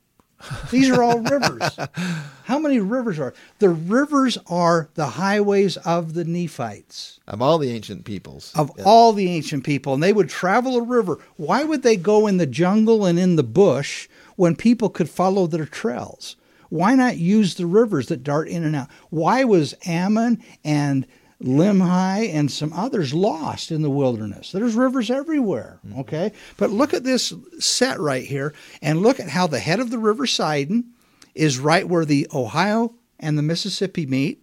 These are all rivers. How many rivers are? The rivers are the highways of the Nephites. Of all the ancient peoples. Of yeah. all the ancient people. And they would travel a river. Why would they go in the jungle and in the bush when people could follow their trails? Why not use the rivers that dart in and out? Why was Ammon and Limhi and some others lost in the wilderness? There's rivers everywhere, mm-hmm. okay? But look at this set right here and look at how the head of the river Sidon is right where the Ohio and the Mississippi meet.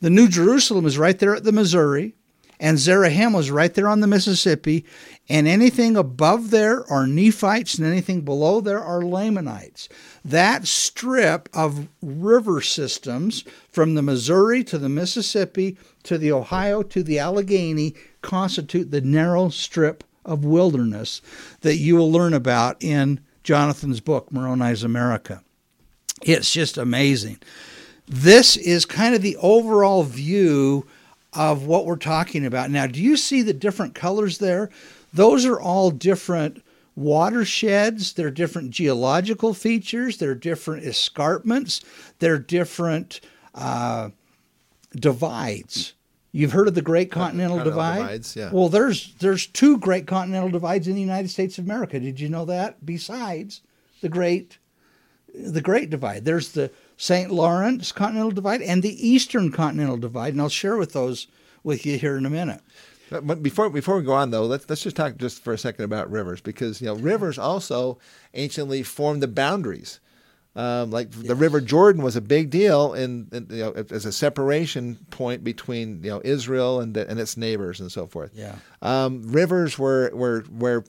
The New Jerusalem is right there at the Missouri and Zarahemla is right there on the Mississippi, and anything above there are Nephites, and anything below there are Lamanites. That strip of river systems from the Missouri to the Mississippi to the Ohio to the Allegheny constitute the narrow strip of wilderness that you will learn about in Jonathan's book, Moroni's America. It's just amazing. This is kind of the overall view of what we're talking about. Now, do you see the different colors there? Those are all different watersheds, they're different geological features, they're different escarpments, they're different uh, divides. You've heard of the Great Continental, Continental Divide? divides, yeah. Well, there's there's two Great Continental Divides in the United States of America. Did you know that? Besides the Great the Great Divide, there's the St. Lawrence Continental Divide and the Eastern Continental Divide, and I'll share with those with you here in a minute. But but before before we go on though, let's let's just talk just for a second about rivers because you know rivers also anciently formed the boundaries. Um, like the River Jordan was a big deal in, in you know as a separation point between you know Israel and and its neighbors and so forth. Yeah. Um, rivers were were where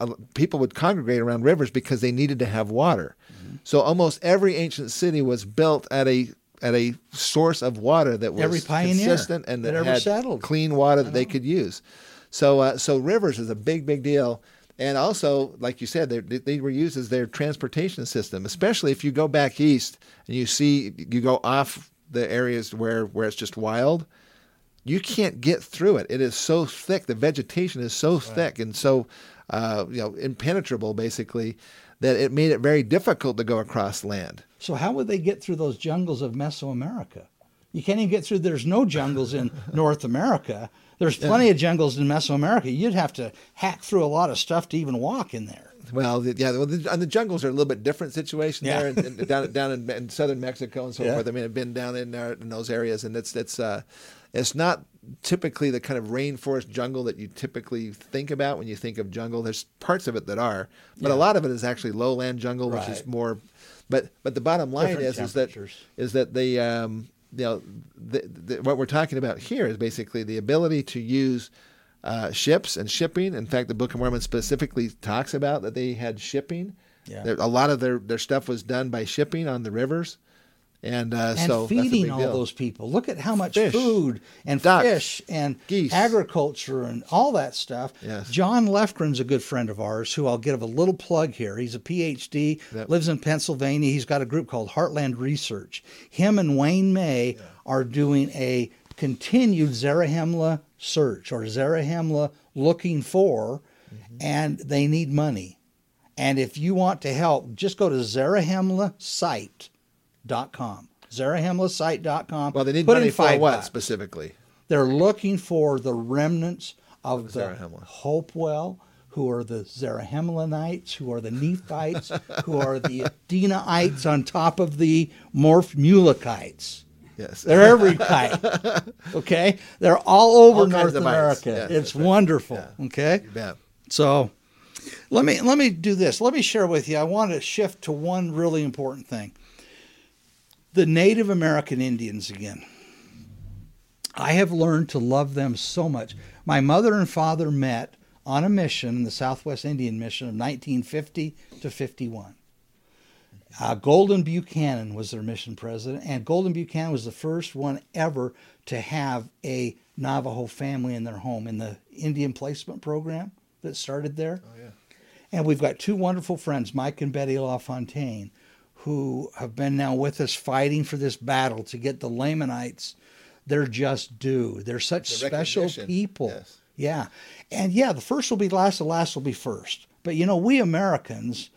uh, people would congregate around rivers because they needed to have water. So almost every ancient city was built at a at a source of water that was Every pioneer consistent and that that, ever had settled. clean water that they could use. So uh, so rivers is a big big deal. And also, like you said, they, they were used as their transportation system, especially if you go back east and you see you go off the areas where, where it's just wild. You can't get through it. It is so thick. The vegetation is so thick and so uh, you know impenetrable, basically, that it made it very difficult to go across land. So how would they get through those jungles of Mesoamerica? You can't even get through. There's no jungles in North America. There's plenty of jungles in Mesoamerica. You'd have to hack through a lot of stuff to even walk in there. Well, the, yeah, well, the, and the jungles are a little bit different situation Yeah. there, in, in, down down in, in southern Mexico and so Yeah. forth. I mean, I've been down in there in those areas, and it's it's uh, it's not typically the kind of rainforest jungle that you typically think about when you think of jungle. There's parts of it that are, but a lot of it is actually lowland jungle, which is more. But but the bottom line Different is is that is that the um, you know the, the, what we're talking about here is basically the ability to use uh, ships and shipping. In fact, the Book of Mormon specifically talks about that they had shipping. Yeah. There- a lot of their, their stuff was done by shipping on the rivers, and, uh, and so feeding all deal. those people. Look at how much Fish, food and ducks, fish and geese. agriculture and all that stuff. Yes. John Lefgren's a good friend of ours who I'll give a little plug here. He's a PhD, Yep. lives in Pennsylvania. He's got a group called Heartland Research. Him and Wayne May are doing a continued Zarahemla search or Zarahemla looking for, Mm-hmm. and they need money. And if you want to help, just go to zarahemlasite.com. zarahemlasite.com. Well, they need Put money for what bucks. specifically? They're looking for the remnants of, the. Hopewell, who are the Zarahemlanites, who are the Nephites, who are the Adinaites on top of the Morph Mulekites. Yes. They're every kite. Okay? They're all over All North. America. It's wonderful. Yeah. Okay? Bet. So let me let me do this. Let me share with you. I want to shift to one really important thing. The Native American Indians again. I have learned to love them so much. My mother and father met on a mission, the Southwest Indian Mission of 1950 to 51. Uh, Golden Buchanan was their mission president, and Golden Buchanan was the first one ever to have a Navajo family in their home in the Indian placement program that started there. Oh yeah. And we've got two wonderful friends, Mike and Betty LaFontaine, who have been now with us fighting for this battle to get the Lamanites their just due. They're such The special people. yes. Yeah. And yeah, the first will be last, the last will be first. But you know, we Americans,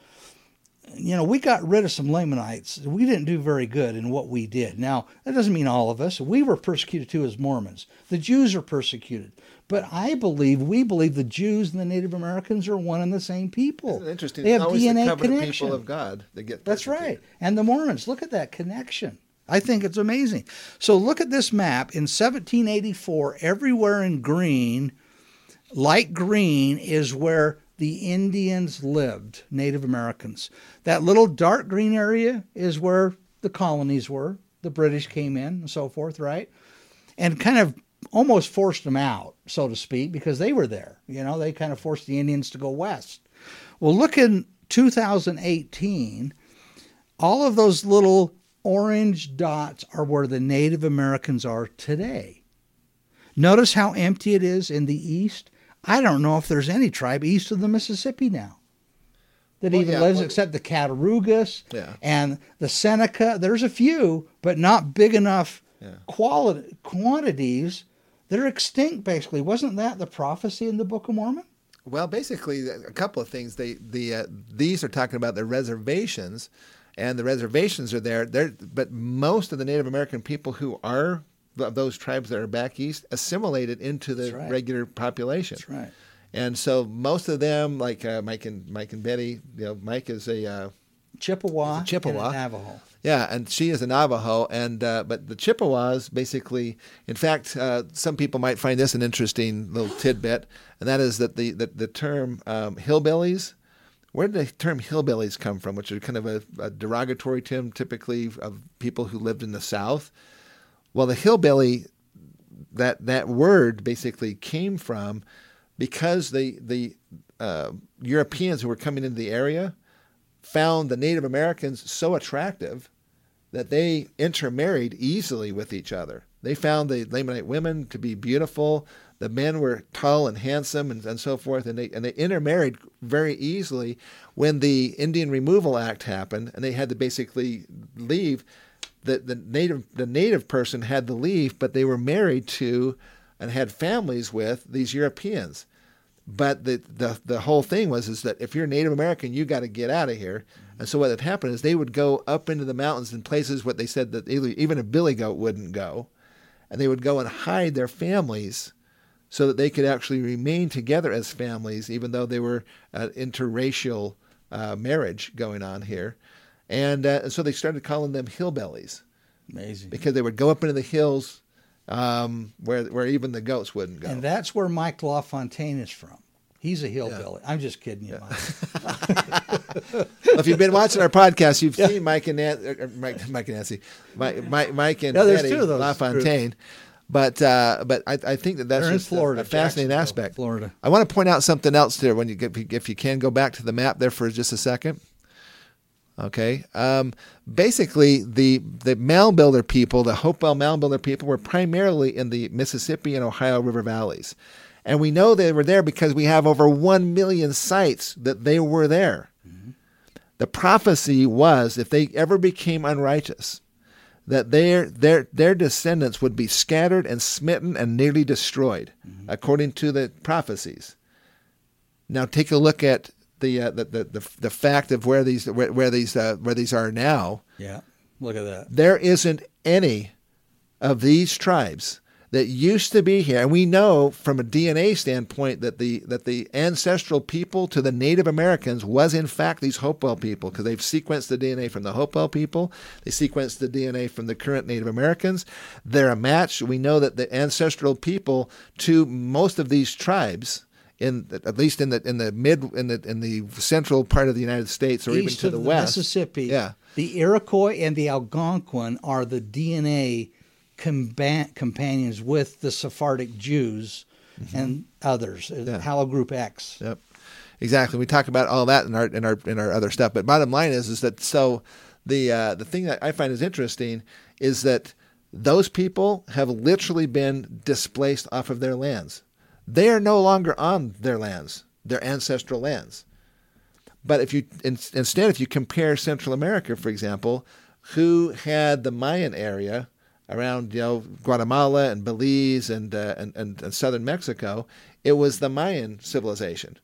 you know, we got rid of some Lamanites. We didn't do very good in what we did. Now, that doesn't mean all of us. We were persecuted too as Mormons. The Jews are persecuted. But I believe, we believe the Jews and the Native Americans are one and the same people. Isn't interesting? They have DNA the connection. people of God that get That's right. And the Mormons, look at that connection. I think it's amazing. So look at this map. In 1784, everywhere in green, light green, is where the Indians lived, Native Americans. That little dark green area is where the colonies were. The British came in and so forth, right? And kind of almost forced them out, so to speak, because they were there. You know, they kind of forced the Indians to go west. Well, look in 2018 all of those little orange dots are where the Native Americans are today. Notice how empty it is in the east. I don't know if there's any tribe east of the Mississippi now that Well, even yeah, lives well- except the Cattaraugus Yeah. and the Seneca. There's a few, but not big enough Yeah. quality quantities. They're extinct, basically. Wasn't that the prophecy in the Book of Mormon? Well, basically, a couple of things. They the uh, these are talking about the reservations, and the reservations are there. There, but most of the Native American people who are of those tribes that are back east assimilated into the right. regular population. That's right. And so most of them, like uh, Mike and Mike and Betty, you know, Mike is a uh, Chippewa, a Chippewa. Navajo. Yeah, and she is a Navajo, and uh, but the Chippewas basically, in fact, uh, some people might find this an interesting little tidbit, and that is that the the, the term um, hillbillies, where did the term hillbillies come from? Which is kind of a, a derogatory term, typically of people who lived in the South. Well, the hillbilly, that that word basically came from because the the uh, Europeans who were coming into the area found the Native Americans so attractive that they intermarried easily with each other. They found the Lamanite women to be beautiful. The men were tall and handsome and, and so forth, and they and they intermarried very easily. When the Indian Removal Act happened, and they had to basically leave, the, the native the native person had to leave, but they were married to and had families with these Europeans. But the, the the whole thing was is that if you're Native American, you got to get out of here. And so what had happened is they would go up into the mountains in places what they said that even a billy goat wouldn't go, and they would go and hide their families so that they could actually remain together as families, even though they were uh, interracial uh, marriage going on here. And, uh, so they started calling them hillbillies Amazing. because they would go up into the hills um, where where even the goats wouldn't go. And that's where Mike LaFontaine is from. He's a hillbilly. I'm just kidding you, Mike. Well, if you've been watching our podcast, you've seen Mike and Nan- er, er, Mike, Mike and Nancy, Mike, Mike, Mike and Yeah, there's Betty two of those LaFontaine. But uh, but I, I think that that's just a- Florida, a, fascinating aspect. Florida. I want to point out something else there. When you get, if you can go back to the map there for just a second. Okay. Um, basically, the the mound builder people, the Hopewell mound builder people, were primarily in the Mississippi and Ohio River valleys, and we know they were there because we have over one million sites that they were there. The prophecy was, if they ever became unrighteous, that their their their descendants would be scattered and smitten and nearly destroyed, according to the prophecies. Now take a look at the uh, the, the the the fact of where these where, where these uh, where these are now. yeah. Look at that. There isn't any of these tribes that used to be here, and we know from a DNA standpoint that the that the ancestral people to the Native Americans was in fact these Hopewell people because they've sequenced the DNA from the Hopewell people, they sequenced the DNA from the current Native Americans. They're a match. We know that the ancestral people to most of these tribes. In at least in the in the mid in the in the central part of the United States or even to the, the, west, Mississippi, yeah, the Iroquois and the Algonquin are the DNA comba- companions with the Sephardic Jews and others, uh, Mm-hmm. Yeah. Haplogroup X. Yep. Exactly. We talk about all that in our in our in our other stuff. But bottom line is is that so the uh, the thing that I find is interesting is that those people have literally been displaced off of their lands. They are no longer on their lands, their ancestral lands. But if you in, instead, if you compare Central America, for example, who had the Mayan area around you know Guatemala and Belize and uh, and, and and southern Mexico, it was the Mayan civilization,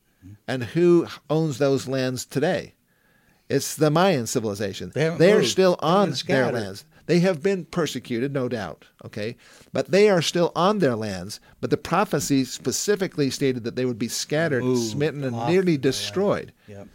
and who owns those lands today? It's the Mayan civilization. They are still on their lands. They have been persecuted, no doubt. Okay, but they are still on their lands. But the prophecy specifically stated that they would be scattered, Moved smitten, and nearly destroyed. Yep.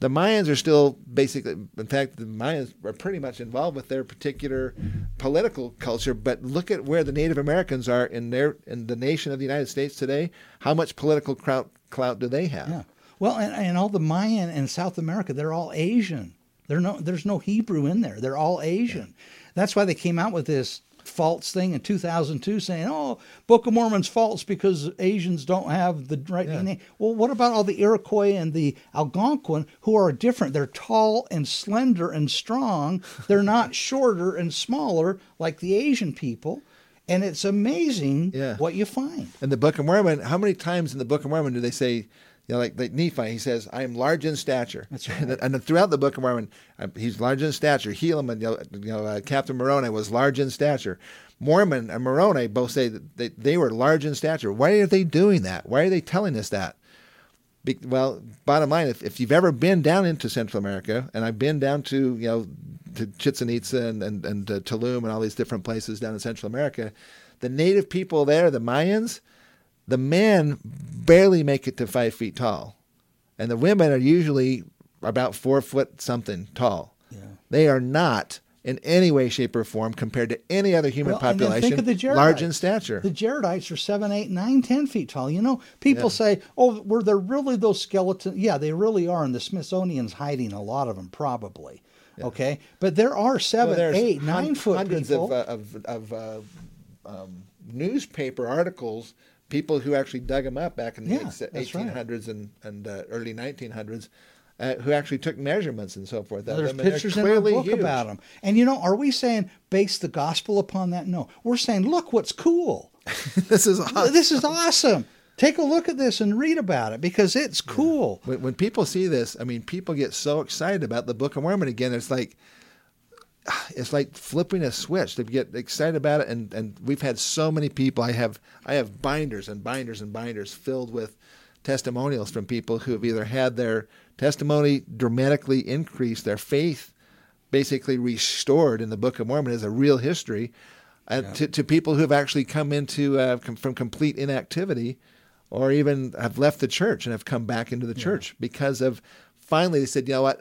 The Mayans are still basically, in fact, the Mayans are pretty much involved with their particular political culture. But look at where the Native Americans are in their in the nation of the United States today. How much political clout, clout do they have? Yeah. Well, and, and all the Mayan in South America, they're all Asian. They're no, there's no Hebrew in there. They're all Asian. That's why they came out with this false thing in 2002 saying, oh, Book of Mormon's false because Asians don't have the right Yeah. DNA. Well, what about all the Iroquois and the Algonquin who are different? They're tall and slender and strong. They're not shorter and smaller like the Asian people. And it's amazing Yeah. what you find. In the Book of Mormon, how many times in the Book of Mormon do they say, you know, like, like Nephi, he says, "I am large in stature." That's right. And, then throughout the Book of Mormon, uh, he's large in stature. Helaman, you know, you know uh, Captain Moroni was large in stature. Mormon and Moroni both say that they, they were large in stature. Why are they doing that? Why are they telling us that? Be, well, bottom line, if, if you've ever been down into Central America, and I've been down to you know to Chichen Itza and and, and uh, Tulum and all these different places down in Central America, the native people there, the Mayans, the men barely make it to five feet tall, and the women are usually about four foot something tall. Yeah. They are not in any way, shape, or form compared to any other human Well, population think of the Jaredites. large in stature. The Jaredites are seven, eight, nine, ten feet tall. You know, people Yeah. say, "Oh, were there really those skeletons?" Yeah, they really are, and the Smithsonian's hiding a lot of them, probably. Okay, but there are Well, seven, there's eight, hun- nine foot hundreds people. of, uh, of, of uh, um, newspaper articles, people who actually dug them up back in the Yeah, that's right. 1800s and, and uh, early 1900s, uh, who actually took measurements and so forth. of There's them, and they're pictures in our book huge. about them. And you know, are we saying base the gospel upon that? No, we're saying, look what's cool. this is awesome. this is awesome. Take a look at this and read about it because it's cool. when, when people see this, I mean, people get so excited about the Book of Mormon again. It's like it's like flipping a switch. They get excited about it, and, and we've had so many people. I have I have binders and binders and binders filled with testimonials from people who have either had their testimony dramatically increased, their faith basically restored in the Book of Mormon as a real history, uh, to, to people who have actually come into uh, com- from complete inactivity, or even have left the church and have come back into the church because of finally they said, you know what,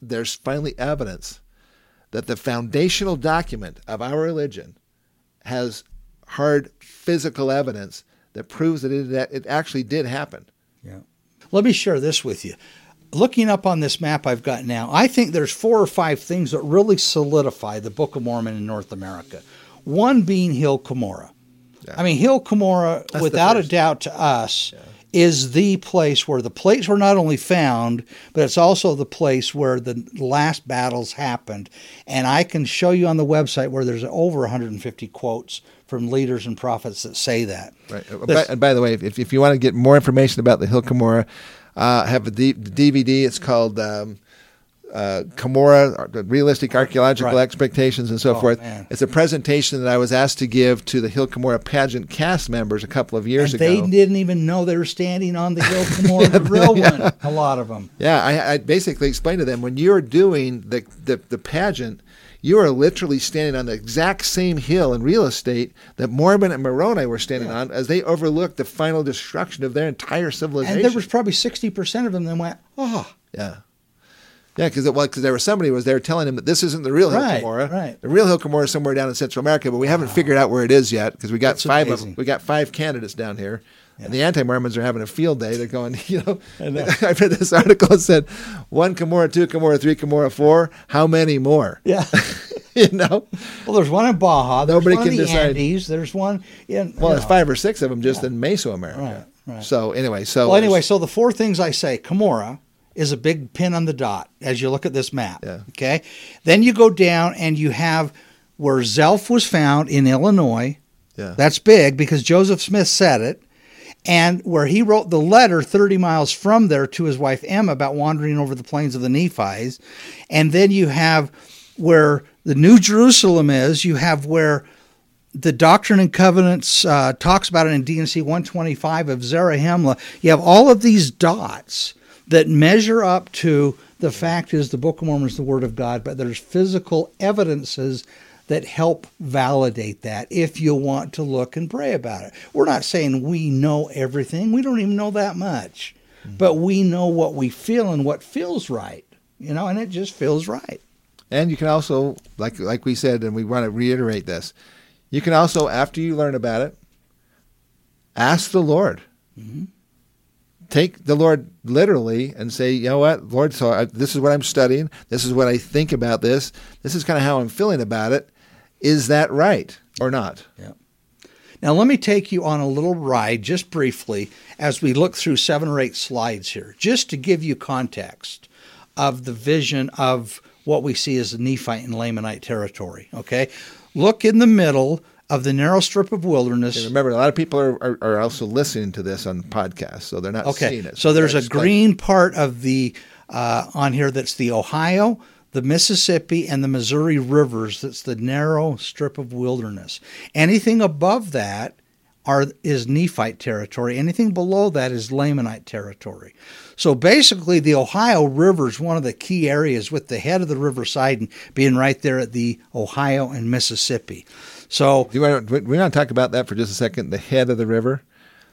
there's finally evidence that the foundational document of our religion has hard physical evidence that proves that it, that it actually did happen. Yeah. Let me share this with you. Looking up on this map I've got now, I think there's four or five things that really solidify the Book of Mormon in North America. One being Hill Cumorah. I mean, Hill Cumorah, the without a doubt to us, is the place where the plates were not only found, but it's also the place where the last battles happened. And I can show you on the website where there's over 150 quotes from leaders and prophets that say that. Right. Uh, This- by, and by the way, if, if you want to get more information about the Hill Cumorah, uh, I have a D, DVD. It's called um, uh, uh, Realistic Archaeological Right. Expectations and so Oh, forth. man. It's a presentation that I was asked to give to the Hill Cumorah pageant cast members a couple of years and ago. they didn't even know they were standing on the Hill Cumorah, the real one. A lot of them. Yeah, I, I basically explained to them when you're doing the, the, the pageant, you are literally standing on the exact same hill in real estate that Mormon and Moroni were standing Yeah. on as they overlooked the final destruction of their entire civilization. And there was probably sixty percent of them that went, "Oh, Yeah. Yeah, because well, because there was somebody who was there telling him that this isn't the real Hill Right, Cumorah. right. The real Hill Cumorah is somewhere down in Central America, but we haven't figured out where it is yet because we got That's five of amazing. them. We got five candidates down here, and the anti-Mormons are having a field day. They're going, you know, I, read this article that said one Cumorah, two Cumorah, three Cumorah, four. How many more? yeah." you know, well, there's one in Baja. There's Nobody one can in the decide. Andes. There's one in. well, there's know. five or six of them just in Mesoamerica. Right, right. So anyway, so Well, anyway, so the four things I say, Cumorah is a big pin on the dot as you look at this map. Yeah. Okay. Then you go down and you have where Zelph was found in Illinois. yeah, That's big because Joseph Smith said it. And where he wrote the letter 30 miles from there to his wife Emma about wandering over the plains of the Nephites. And then you have where the New Jerusalem is, you have where the Doctrine and Covenants uh, talks about it in D&C 125 of Zarahemla. You have all of these dots that measure up to The fact is, the Book of Mormon is the Word of God, but there's physical evidences that help validate that if you want to look and pray about it. We're not saying we know everything, we don't even know that much, mm-hmm. but we know what we feel and what feels right, you know, and it just feels right. And you can also, like like we said, and we want to reiterate this, you can also, after you learn about it, ask the Lord. Mm-hmm take the Lord literally and say, you know what, Lord, so I, this is what I'm studying. This is what I think about this. This is kind of how I'm feeling about it. Is that right or not? Yeah. Now, let me take you on a little ride just briefly as we look through seven or eight slides here, just to give you context of the vision of what we see as the Nephite and Lamanite territory. Okay? Look in the middle of the narrow strip of wilderness. And remember, a lot of people are, are, are, also listening to this on podcasts, so they're not okay. seeing it. So, there's a green part of the uh, on here that's the Ohio, the Mississippi, and the Missouri rivers. That's the narrow strip of wilderness. Anything above that are is Nephite territory. Anything below that is Lamanite territory. So basically, the Ohio River is one of the key areas, with the head of the river Sidon being right there at the Ohio and Mississippi. So do to, we want to talk about that for just a second. The head of the river,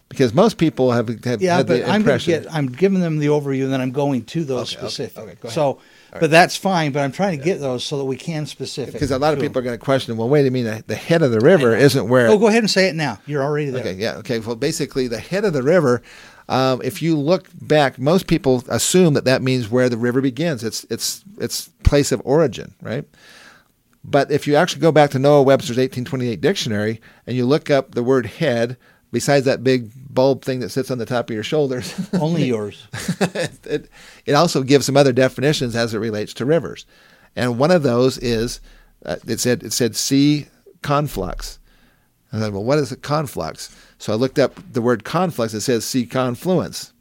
because most people have, have yeah, had but I'm get, I'm giving them the overview, and then I'm going to those okay, specific. Okay, okay, so. Right. But that's fine. But I'm trying to get those so that we can specific. Because a lot of people are going to question. Well, wait a minute. The head of the river isn't where. Oh, go ahead and say it now. You're already there. Okay. Yeah. Okay. Well, basically, the head of the river. Um, if you look back, most people assume that that means where the river begins. It's it's its place of origin, right? But if you actually go back to Noah Webster's 1828 dictionary and you look up the word head, besides that big bulb thing that sits on the top of your shoulders, only yours, it, it also gives some other definitions as it relates to rivers. And one of those is uh, it said it said see conflux. I said, well, what is a conflux? So I looked up the word conflux. It says see confluence.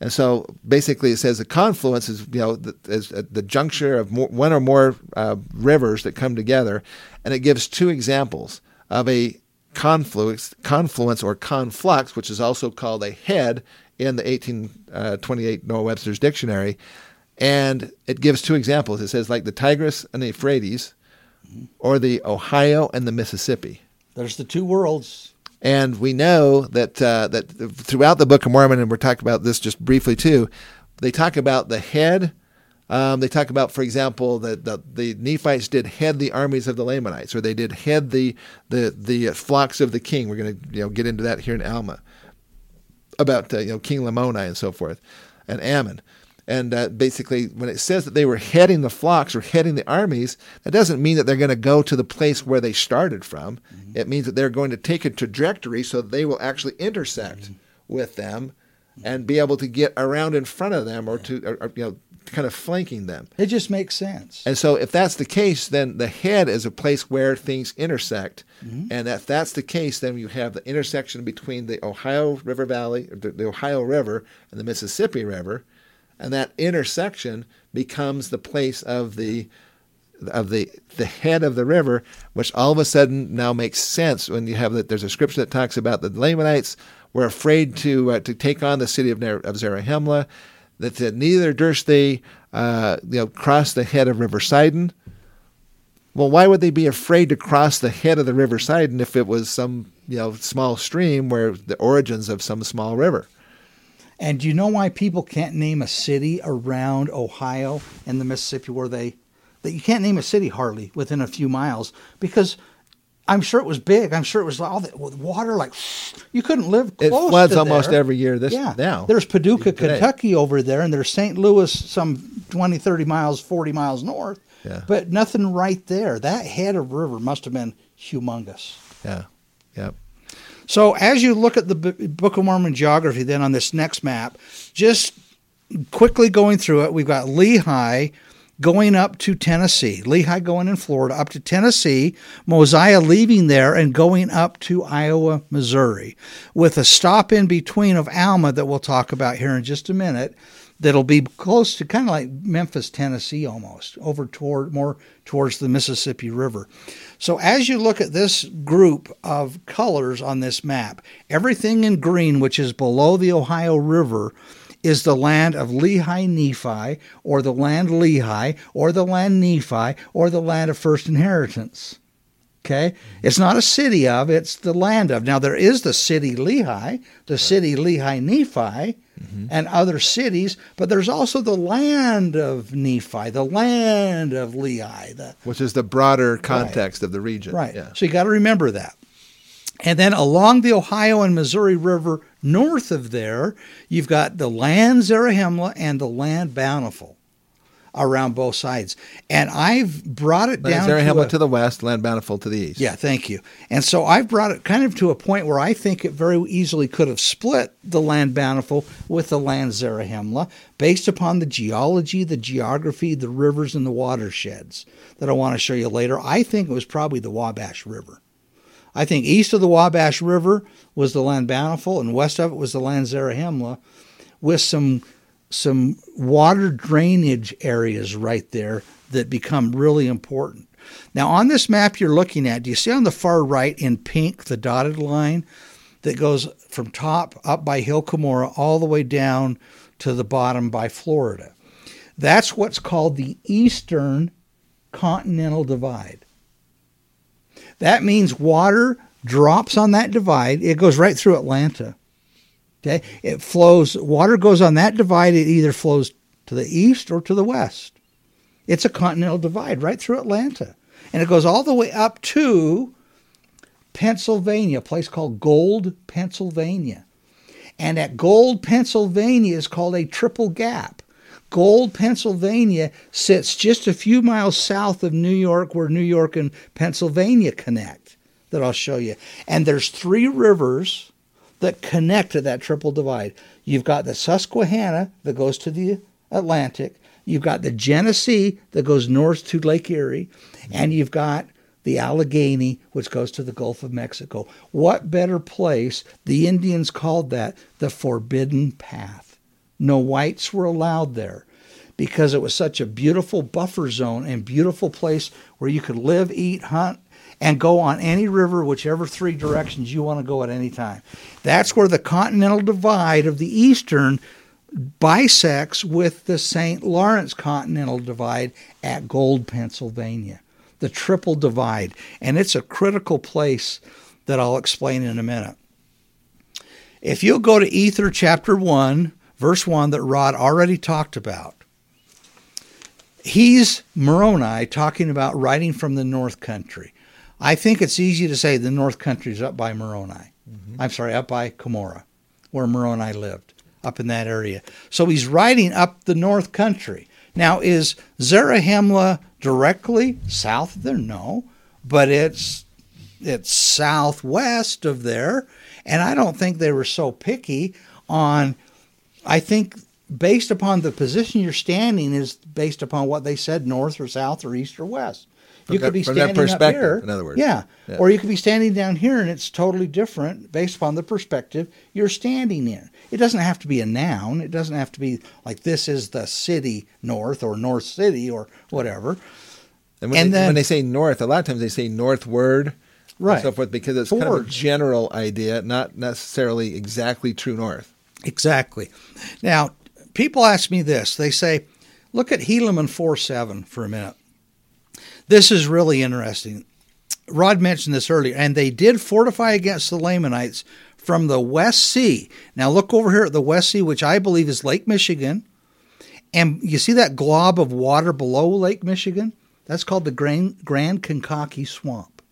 And so basically, it says the confluence is you know the, is the juncture of more, one or more uh, rivers that come together, and it gives two examples of a confluence, confluence or conflux, which is also called a head in the 1828 uh, Noah Webster's dictionary, and it gives two examples. It says like the Tigris and the Euphrates, or the Ohio and the Mississippi. There's the two worlds. And we know that uh, that throughout the Book of Mormon, and we're talking about this just briefly too, they talk about the head. Um, they talk about, for example, that the, the, Nephites did head the armies of the Lamanites, or they did head the the the flocks of the king. We're going to you know get into that here in Alma about uh, you know King Lamoni and so forth, and Ammon. And uh, basically, when it says that they were heading the flocks or heading the armies, that doesn't mean that they're going to go to the place where they started from. Mm-hmm. It means that they're going to take a trajectory so they will actually intersect mm-hmm. with them and be able to get around in front of them or to, or, or, you know, kind of flanking them. It just makes sense. And so, if that's the case, then the head is a place where things intersect. Mm-hmm. And if that's the case, then you have the intersection between the Ohio River Valley, the, the Ohio River, and the Mississippi River and that intersection becomes the place of the of the the head of the river, which all of a sudden now makes sense when you have that. There's a scripture that talks about the Lamanites were afraid to uh, to take on the city of, of Zarahemla, that neither durst they uh, you know cross the head of River Sidon. Well, why would they be afraid to cross the head of the River Sidon if it was some you know small stream where the origins of some small river? And do you know why people can't name a city around Ohio and the Mississippi where they that you can't name a city hardly within a few miles because I'm sure it was big. I'm sure it was all that with water like you couldn't live close. It floods almost there. every year. This yeah. now there's Paducah. Kentucky over there, and there's St. Louis, some 20, 30 miles, 40 miles north. Yeah. But nothing right there. That head of river must have been humongous. Yeah. Yep. So as you look at the Book of Mormon geography, then on this next map, just quickly going through it, we've got Lehi going up to Tennessee, Lehi going in Florida up to Tennessee, Mosiah leaving there and going up to Iowa, Missouri, with a stop in between of Alma that we'll talk about here in just a minute that'll be close to kind of like Memphis, Tennessee almost, over toward more towards the Mississippi River. So as you look at this group of colors on this map, everything in green which is below the Ohio River is the land of Lehi Nephi, or the land Lehi, or the land Nephi, or the land of first inheritance. Okay? It's not a city of, it's the land of. Now, there is the city Lehi, the city Lehi Nephi, mm-hmm. and other cities, but there's also the land of Nephi, the land of Lehi. The, Which is the broader context right. of the region. Right. Yeah. So you got to remember that. And then along the Ohio and Missouri River, north of there, you've got the land Zarahemla and the land Bountiful around both sides. And I've brought it down to, a, to the west, Land Bountiful to the east. Yeah, thank you. And so I've brought it kind of to a point where I think it very easily could have split the Land Bountiful with the Land Zarahemla based upon the geology, the geography, the rivers, and the watersheds that I want to show you later. I think it was probably the Wabash River. I think east of the Wabash River was the Land Bountiful, and west of it was the Land Zarahemla, with some some water drainage areas right there that become really important. Now, on this map you're looking at, do you see on the far right in pink the dotted line that goes from top up by Hill Cumorah all the way down to the bottom by Florida? That's what's called the Eastern Continental Divide. That means water drops on that divide, it goes right through Atlanta Okay, it flows. Water goes on that divide. It either flows to the east or to the west. It's a continental divide right through Atlanta, and it goes all the way up to Pennsylvania, a place called Gold, Pennsylvania. And at Gold, Pennsylvania is called a triple gap. Gold, Pennsylvania sits just a few miles south of New York, where New York and Pennsylvania connect, that I'll show you. And there's three rivers that connect to that triple divide. You've got the Susquehanna that goes to the Atlantic, you've got the Genesee that goes north to Lake Erie, and you've got the Allegheny, which goes to the Gulf of Mexico. What better place? The Indians called that the Forbidden Path. No whites were allowed there because it was such a beautiful buffer zone and beautiful place where you could live, eat, hunt, and go on any river, whichever three directions you want to go at any time. That's where the continental divide of the eastern bisects with the St. Lawrence Continental Divide at Gold, Pennsylvania. The triple divide. And it's a critical place that I'll explain in a minute. If you'll go to Ether chapter 1, verse 1, that Rod already talked about, he's Moroni talking about writing from the North Country. I think it's easy to say the North Country is up by Moroni. Mm-hmm. I'm sorry, up by Cumorah, where Moroni lived, up in that area. So he's riding up the North Country. Now, is Zarahemla directly south of there? No, but it's it's southwest of there, and I don't think they were so picky on. I think based upon the position you're standing is based upon what they said north or south or east or west you could be standing up here. In other words, yeah. yeah. or you could be standing down here, and it's totally different based upon the perspective you're standing in. It doesn't have to be a noun. It doesn't have to be like this is the city north or North City or whatever. And when, and they, then, when they say north, a lot of times they say northward, right? so forth, because it's Towards. kind of a general idea, not necessarily exactly true north. Exactly. Now, people ask me this. They say, look at Helaman 4 7 for a minute. This is really interesting. Rod mentioned this earlier, and they did fortify against the Lamanites from the West Sea. Now look over here at the West Sea, which I believe is Lake Michigan. And you see that glob of water below Lake Michigan? That's called the Grand, Grand Kankakee Swamp.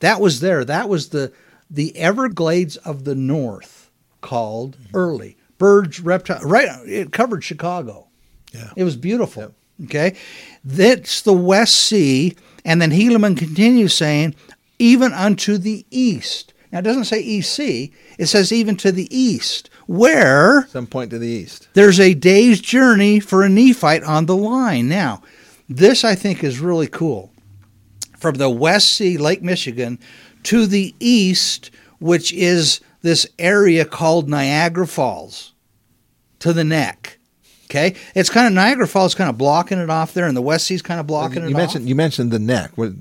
That was there. That was the the Everglades of the North, called mm-hmm. early birds, reptiles. Right, it covered Chicago. Yeah, it was beautiful. Yep. Okay, that's the West Sea. And then Helaman continues saying, even unto the east. Now, it doesn't say EC, it says even to the east, where. Some point to the east. There's a day's journey for a Nephite on the line. Now, this I think is really cool. From the West Sea, Lake Michigan, to the east, which is this area called Niagara Falls, to the neck. Okay, it's kind of Niagara Falls, kind of blocking it off there, and the West Sea's kind of blocking you it. Mentioned, off. You mentioned the neck. What?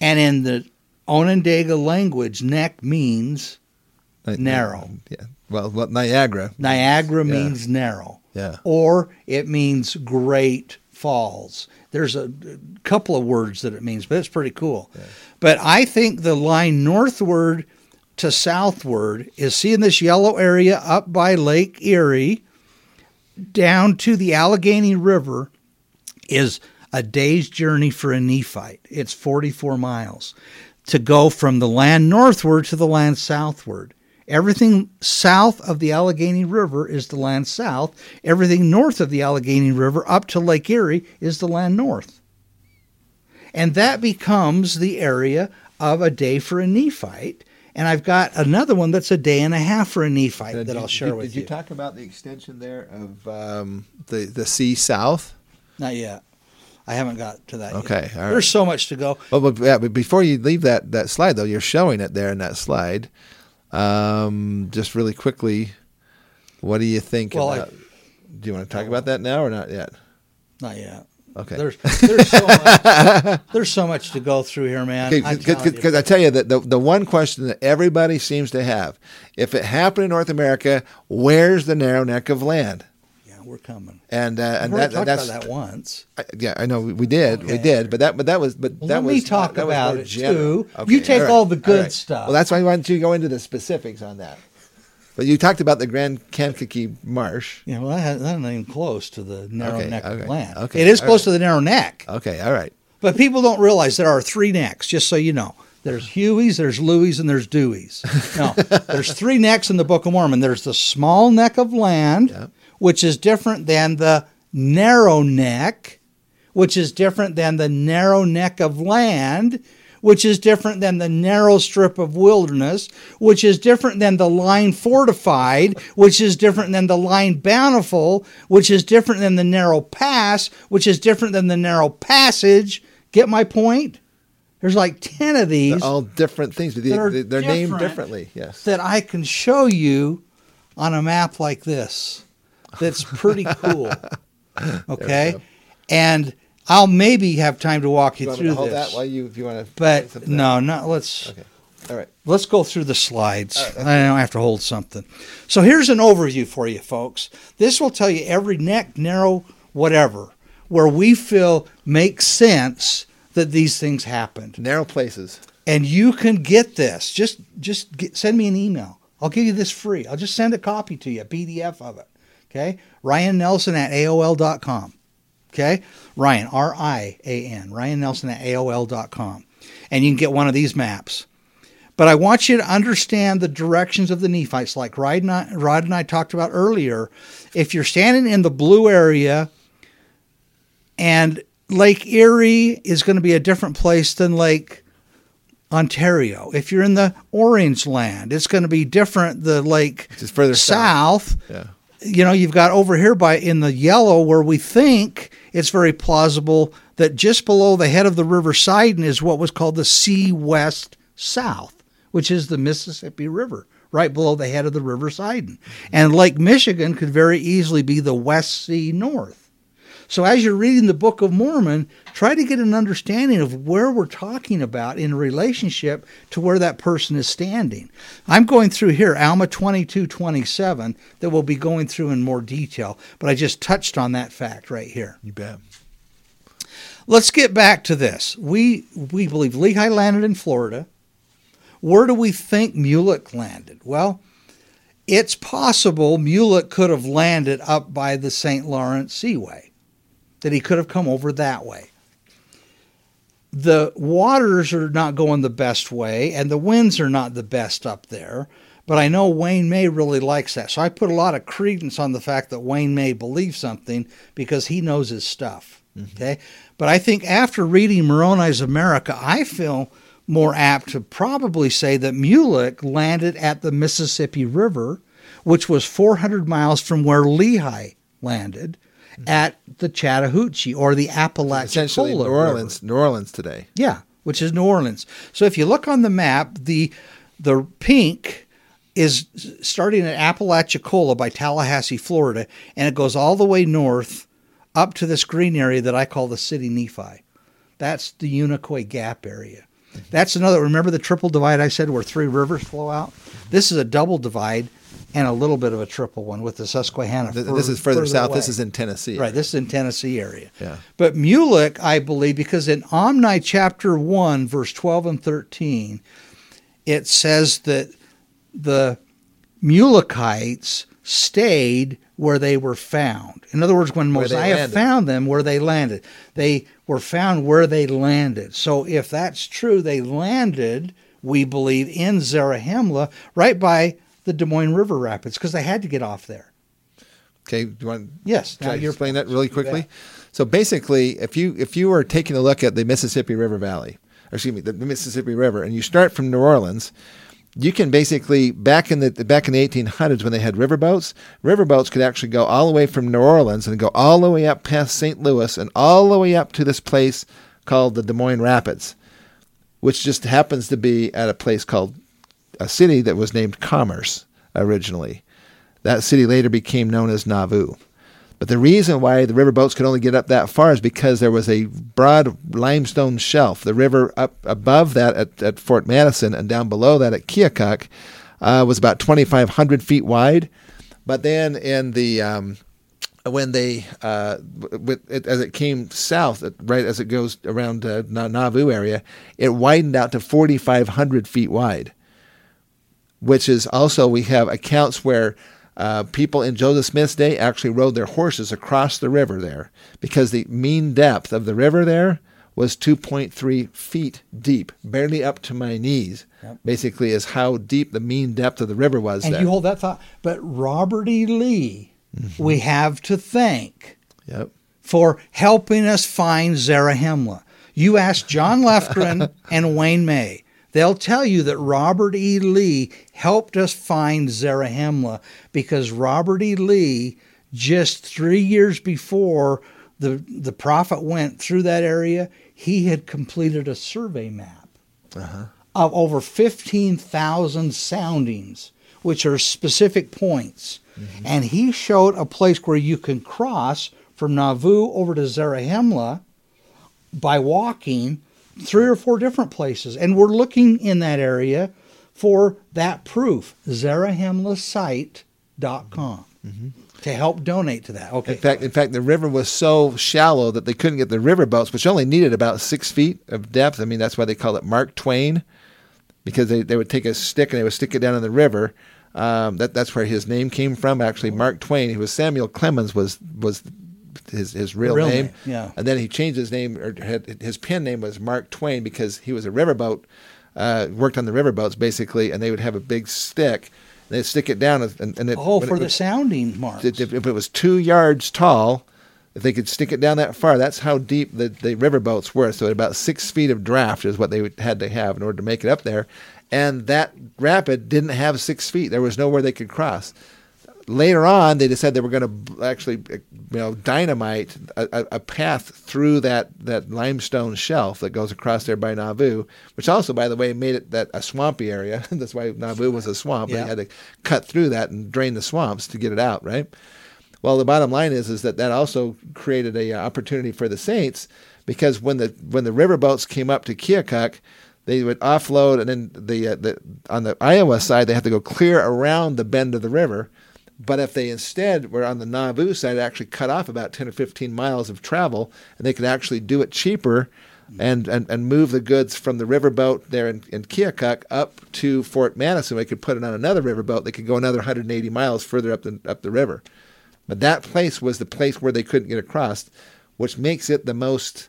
And in the Onondaga language, neck means uh, narrow. Yeah, Well, what Niagara? Niagara Yeah. means narrow. Yeah. Or it means great falls. There's a couple of words that it means, but it's pretty cool. But I think the line northward to southward is seeing this yellow area up by Lake Erie down to the Allegheny River is a day's journey for a Nephite. It's 44 miles to go from the land northward to the land southward. Everything south of the Allegheny River is the land south. Everything north of the Allegheny River up to Lake Erie is the land north. And that becomes the area of a day for a Nephite. And I've got another one that's a day and a half for a Nephite that I'll share did, with did you. Did you talk about the extension there of um, the the sea south? Not yet. I haven't got to that yet. Okay, right. There's so much to go. Well, but, yeah, but before you leave that, that slide, though, you're showing it there in that slide. Um, just really quickly, what do you think Well, I- do you want to talk about that now or not yet? Not yet. Okay. There's there's so much there's so much to go through here, man. I'm telling you. Because I tell you that the, the one question that everybody seems to have, if it happened in North America, where's the narrow neck of land? yeah, we're coming. And uh, and that, talked that's about that once. I- yeah, I know we, did, we did, but that but that was but Well, that let was me talk that about it, general. too. You take all the good right. stuff. Well, that's why I wanted you to go into the specifics on that. But you talked about the Grand Kankakee Marsh. Yeah, well, that that's not even close to the narrow Okay, neck okay, of land. okay, it is close right. to the narrow neck, Okay, all right. but people don't realize there are three necks. Just so you know, there's Hueys, there's Louis, and there's Deweys. No, there's three necks in the Book of Mormon. There's the small neck of land, Yep. which is different than the narrow neck, which is different than the narrow neck of land, which is different than the narrow strip of wilderness, which is different than the line fortified, which is different than the line bountiful, which is different than the narrow pass, which is different than the narrow passage. Get my point? There's like 10 of these They're all different things, but that are they, they're named differently. Yes. that I can show you on a map like this. That's pretty cool. Okay? And I'll maybe have time to walk you You want me to through hold this. that while you, if you want to. but no, no, let's Okay. All right. let's go through the slides. I don't have to hold something. So here's an overview for you folks. This will tell you every neck, narrow, whatever, where we feel makes sense that these things happened. Narrow places. and you can get this. Just just get, send me an email. I'll give you this free. I'll just send a copy to you, a PDF of it. Okay, Ryan Nelson at AOL.com. Okay, Ryan R I A N Ryan Nelson at AOL.com, and you can get one of these maps. But I want you to understand the directions of the Nephites, like Rod and I, Rod and I talked about earlier. If you're standing in the blue area, and Lake Erie is going to be a different place than Lake Ontario. If you're in the orange land, it's going to be different. The lake Just further south, Yeah. You know, you've got over here by in the yellow where we think it's very plausible that just below the head of the River Sidon is what was called the Sea West South, which is the Mississippi River, right below the head of the River Sidon. And Lake Michigan could very easily be the West Sea North. So as you're reading the Book of Mormon, try to get an understanding of where we're talking about in relationship to where that person is standing. I'm going through here Alma 2227 that we'll be going through in more detail, but I just touched on that fact right here. You bet. Let's get back to this. We we believe Lehi landed in Florida. Where do we think Mulek landed? Well, it's possible Mulek could have landed up by the St. Lawrence Seaway, that he could have come over that way. The waters are not going the best way, and the winds are not the best up there. But I know Wayne May really likes that. So I put a lot of credence on the fact that Wayne May believes something because he knows his stuff. Mm-hmm. Okay. But I think after reading Moroni's America, I feel more apt to probably say that Mulek landed at the Mississippi River, which was 400 miles from where Lehi landed Mm-hmm. at the Chattahoochee or the Apalachicola. Essentially, New River. Orleans, New Orleans today. Yeah, which is New Orleans. So if you look on the map, the the pink is starting at Apalachicola by Tallahassee, Florida, and it goes all the way north up to this green area that I call the city Nephi. That's the Unicoi Gap area. Mm-hmm. That's another. Remember the triple divide I said where three rivers flow out? Mm-hmm. This is a double divide and a little bit of a triple one with the Susquehanna. Th- this is further, south. away. This is in Tennessee. Right, this is in Tennessee area. Yeah. But Mulek, I believe, because in Omni chapter 1, verse 12 and 13, it says that the Mulekites stayed where they were found. In other words, when Mosiah found them, where they landed, they were found where they landed. So if that's true, they landed, we believe, in Zarahemla, right by the Des Moines River Rapids, because they had to get off there. Okay. Do you want? Yes. Can now I you're- explain that really quickly? bet. So basically, if you if you were taking a look at the Mississippi River Valley, or excuse me, the Mississippi River, and you start from New Orleans, you can basically back in the back in the 1800s when they had riverboats, riverboats could actually go all the way from New Orleans and go all the way up past St. Louis and all the way up to this place called the Des Moines Rapids, which just happens to be at a place called a city that was named Commerce originally. That city later became known as Nauvoo. But the reason why the riverboats could only get up that far is because there was a broad limestone shelf. The river up above that at, at Fort Madison and down below that at Keokuk uh, was about 2,500 feet wide. But then in the um, when they uh, with it, as it came south, right as it goes around uh, Nauvoo area, it widened out to 4,500 feet wide which is also we have accounts where uh, people in Joseph Smith's day actually rode their horses across the river there because the mean depth of the river there was 2.3 feet deep, barely up to my knees. Yep. Basically, is how deep the mean depth of the river was And there. you hold that thought. But Robert E. Lee, Mm-hmm. we have to thank yep. for helping us find Zarahemla. You asked John Lefgren and Wayne May. They'll tell you that Robert E. Lee helped us find Zarahemla because Robert E. Lee, just three years before the, the prophet went through that area, he had completed a survey map Uh-huh. of over 15,000 soundings, which are specific points. And he showed a place where you can cross from Nauvoo over to Zarahemla by walking three or four different places. And we're looking in that area for that proof. ZarahemlaSite.com to help donate to that. Okay. In fact, in fact, the river was so shallow that they couldn't get the river boats, which only needed about six feet of depth. I mean, that's why they call it Mark Twain, because they, they would take a stick and they would stick it down in the river. Um, that that's where his name came from. Actually, Mark Twain. He was Samuel Clemens was was his his real, Real name. name, yeah. And then he changed his name or had, his pen name was Mark Twain because he was a riverboat. Uh, worked on the riverboats basically, and they would have a big stick. And they'd stick it down, and, and it, oh, for it the was- sounding marks. if, if it was two yards tall, if they could stick it down that far, that's how deep the, the river boats were. So about six feet of draft is what they would, had to have in order to make it up there. And that rapid didn't have six feet. There was nowhere they could cross. Later on, they decided they were going to actually, uh, you know, dynamite a, a, a path through that, that limestone shelf that goes across there by Nauvoo, which also, by the way, made it that a swampy area. That's why Nauvoo was a swamp. Yeah. They had to cut through that and drain the swamps to get it out, right? Well, the bottom line is is that that also created a uh, opportunity for the Saints because when the when the riverboats came up to Keokuk, they would offload, and then the uh, the on the Iowa side they had to go clear around the bend of the river. But if they instead were on the Nauvoo side, actually cut off about ten or fifteen miles of travel, and they could actually do it cheaper. And, and, and move the goods from the riverboat there in, in Keokuk up to Fort Madison. They could put it on another riverboat. They could go another 180 miles further up the up the river. But that place was the place where they couldn't get across, which makes it the most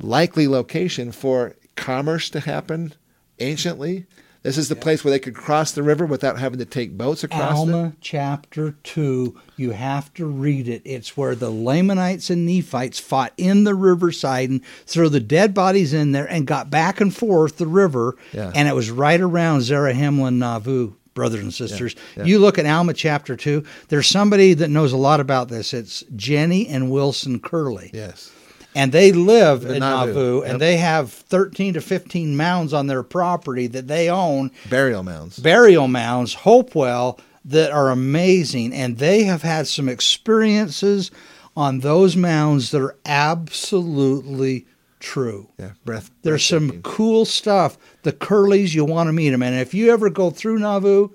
likely location for commerce to happen anciently. This is the place where they could cross the river without having to take boats across Alma it. chapter 2. You have to read it. It's where the Lamanites and Nephites fought in the riverside and threw the dead bodies in there and got back and forth the river. Yeah. And it was right around Zarahemla and Nauvoo, brothers and sisters. yeah. You look at Alma chapter 2. There's somebody that knows a lot about this. It's Jenny and Wilson Curley. Yes. And they live In in Nauvoo. Nauvoo, Yep. and they have 13 to 15 mounds on their property that they own Burial mounds. burial mounds, Hopewell, that are amazing. And they have had some experiences on those mounds that are absolutely true. Yeah. Breath. There's some cool stuff. The Curleys, you want to meet them. And if you ever go through Nauvoo,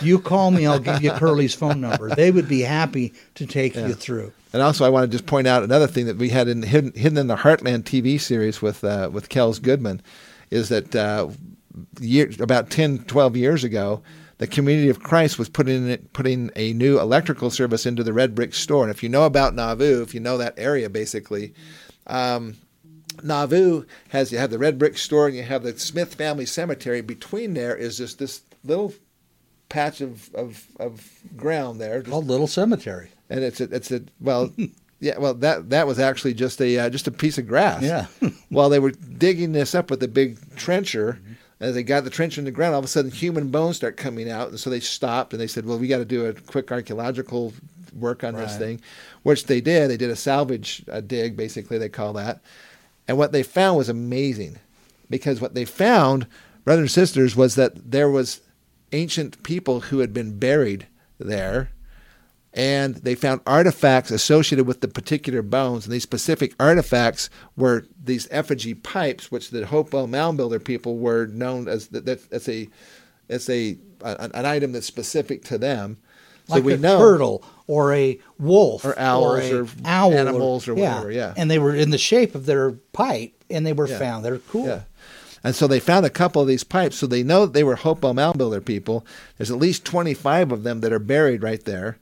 You call me, I'll give you Curley's phone number. They would be happy to take you through. And also, I want to just point out another thing that we had in hidden, hidden in the Heartland TV series with uh, with Kels Goodman, is that uh, year, about 10, 12 years ago, the Community of Christ was putting it, putting a new electrical service into the Red Brick store. And if you know about Nauvoo, if you know that area, basically, um, Nauvoo has you have the Red Brick store and you have the Smith Family Cemetery. Between there is just this little patch of, of, of ground there, Called Little Cemetery. and it's a, it's a well, yeah, well that that was actually just a uh, just a piece of grass. Yeah. While they were digging this up with a big trencher, as they got the trencher in the ground, all of a sudden human bones start coming out, and so they stopped and they said, "Well, we got to do a quick archaeological work on this thing," which they did. They did a salvage uh, dig, basically they call that, and what they found was amazing, because what they found, brothers and sisters, was that there was ancient people who had been buried there and they found artifacts associated with the particular bones. And these specific artifacts were these effigy pipes, which the Hopewell Mound Builder people were known as that. that- That's a it's a an, an item that's specific to them. So like we a know turtle or a wolf Or owls a or owl animals or whatever, yeah. and they were in the shape of their pipe and they were Yeah. found they're cool Yeah. And so they found a couple of these pipes. So they know that they were Hopewell Mound Builder people. There's at least 25 of them that are buried right there.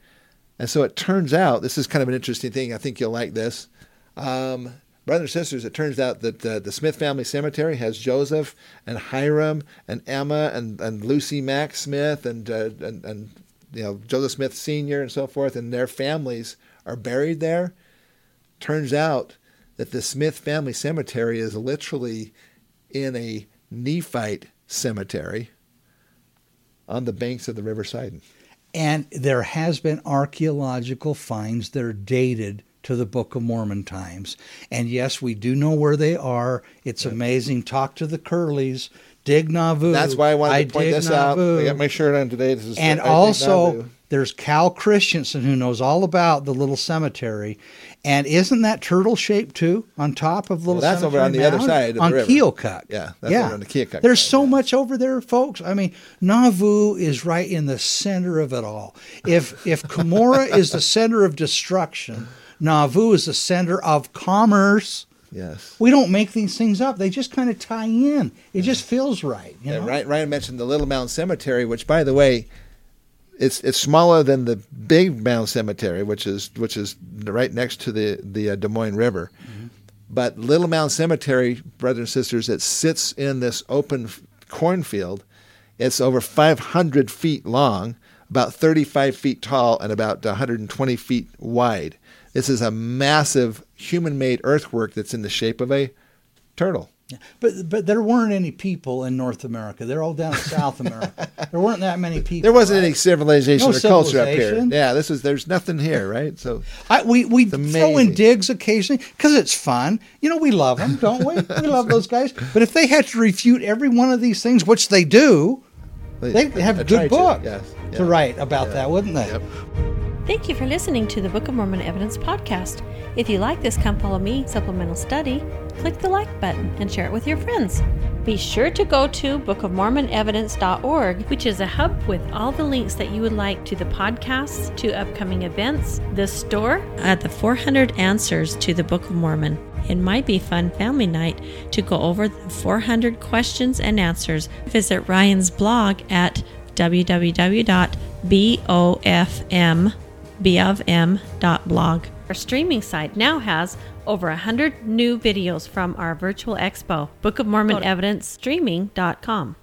And so it turns out, this is kind of an interesting thing. I think you'll like this. Um, brothers and sisters, it turns out that uh, the Smith family cemetery has Joseph and Hyrum and Emma and, and Lucy Mack Smith and, uh, and, and you know Joseph Smith Sr. and so forth, and their families are buried there. Turns out that the Smith family cemetery is literally in a Nephite cemetery on the banks of the River Sidon. and there has been archaeological finds that are dated to the Book of Mormon times. And yes, we do know where they are. It's amazing. Talk to the Curleys. Dig Nauvoo. That's why I wanted to point dig this out. I got my shirt on today. This is and I also Nauvoo. There's Cal Christensen who knows all about the little cemetery. And isn't that turtle shaped too on top of little Well, that's over cemetery on the other side of the on river. Keokuk. Yeah, that's over on the Keokuk There's side, so yeah. much over there, folks. I mean, Nauvoo is right in the center of it all. If if Cumorah is the center of destruction, Nauvoo is the center of commerce. yes. We don't make these things up. They just kind of tie in. It just feels right. You Yeah, know? Ryan, Ryan mentioned the Little Mound Cemetery, which, by the way, it's it's smaller than the Big Mound Cemetery, which is which is right next to the the uh, Des Moines River. But Little Mound Cemetery, brothers and sisters, it sits in this open f- cornfield. It's over 500 feet long, about 35 feet tall, and about 120 feet wide. This is a massive human-made earthwork that's in the shape of a turtle. But but there weren't any people in North America. They're all down in South America. There weren't that many people. There wasn't any civilization No or culture up here. Yeah, this is there's nothing here, right? So I, we we throw in digs occasionally because it's fun. You know, we love them, don't we? we love those guys. But if they had to refute every one of these things, which they do, they'd have a good to, book yes, to write about Yeah. that, wouldn't they? Yep. Thank you for listening to the Book of Mormon Evidence Podcast. If you like this Come Follow Me supplemental study, click the like button and share it with your friends. Be sure to go to bookofmormonevidence.org, which is a hub with all the links that you would like to the podcasts, to upcoming events, the store, at the 400 answers to the Book of Mormon. It might be fun family night to go over the 400 questions and answers. Visit Ryan's blog at www.bofm bofm.blog. Our streaming site now has over 100 new videos from our virtual expo, Book of Mormon Evidence Streaming.com.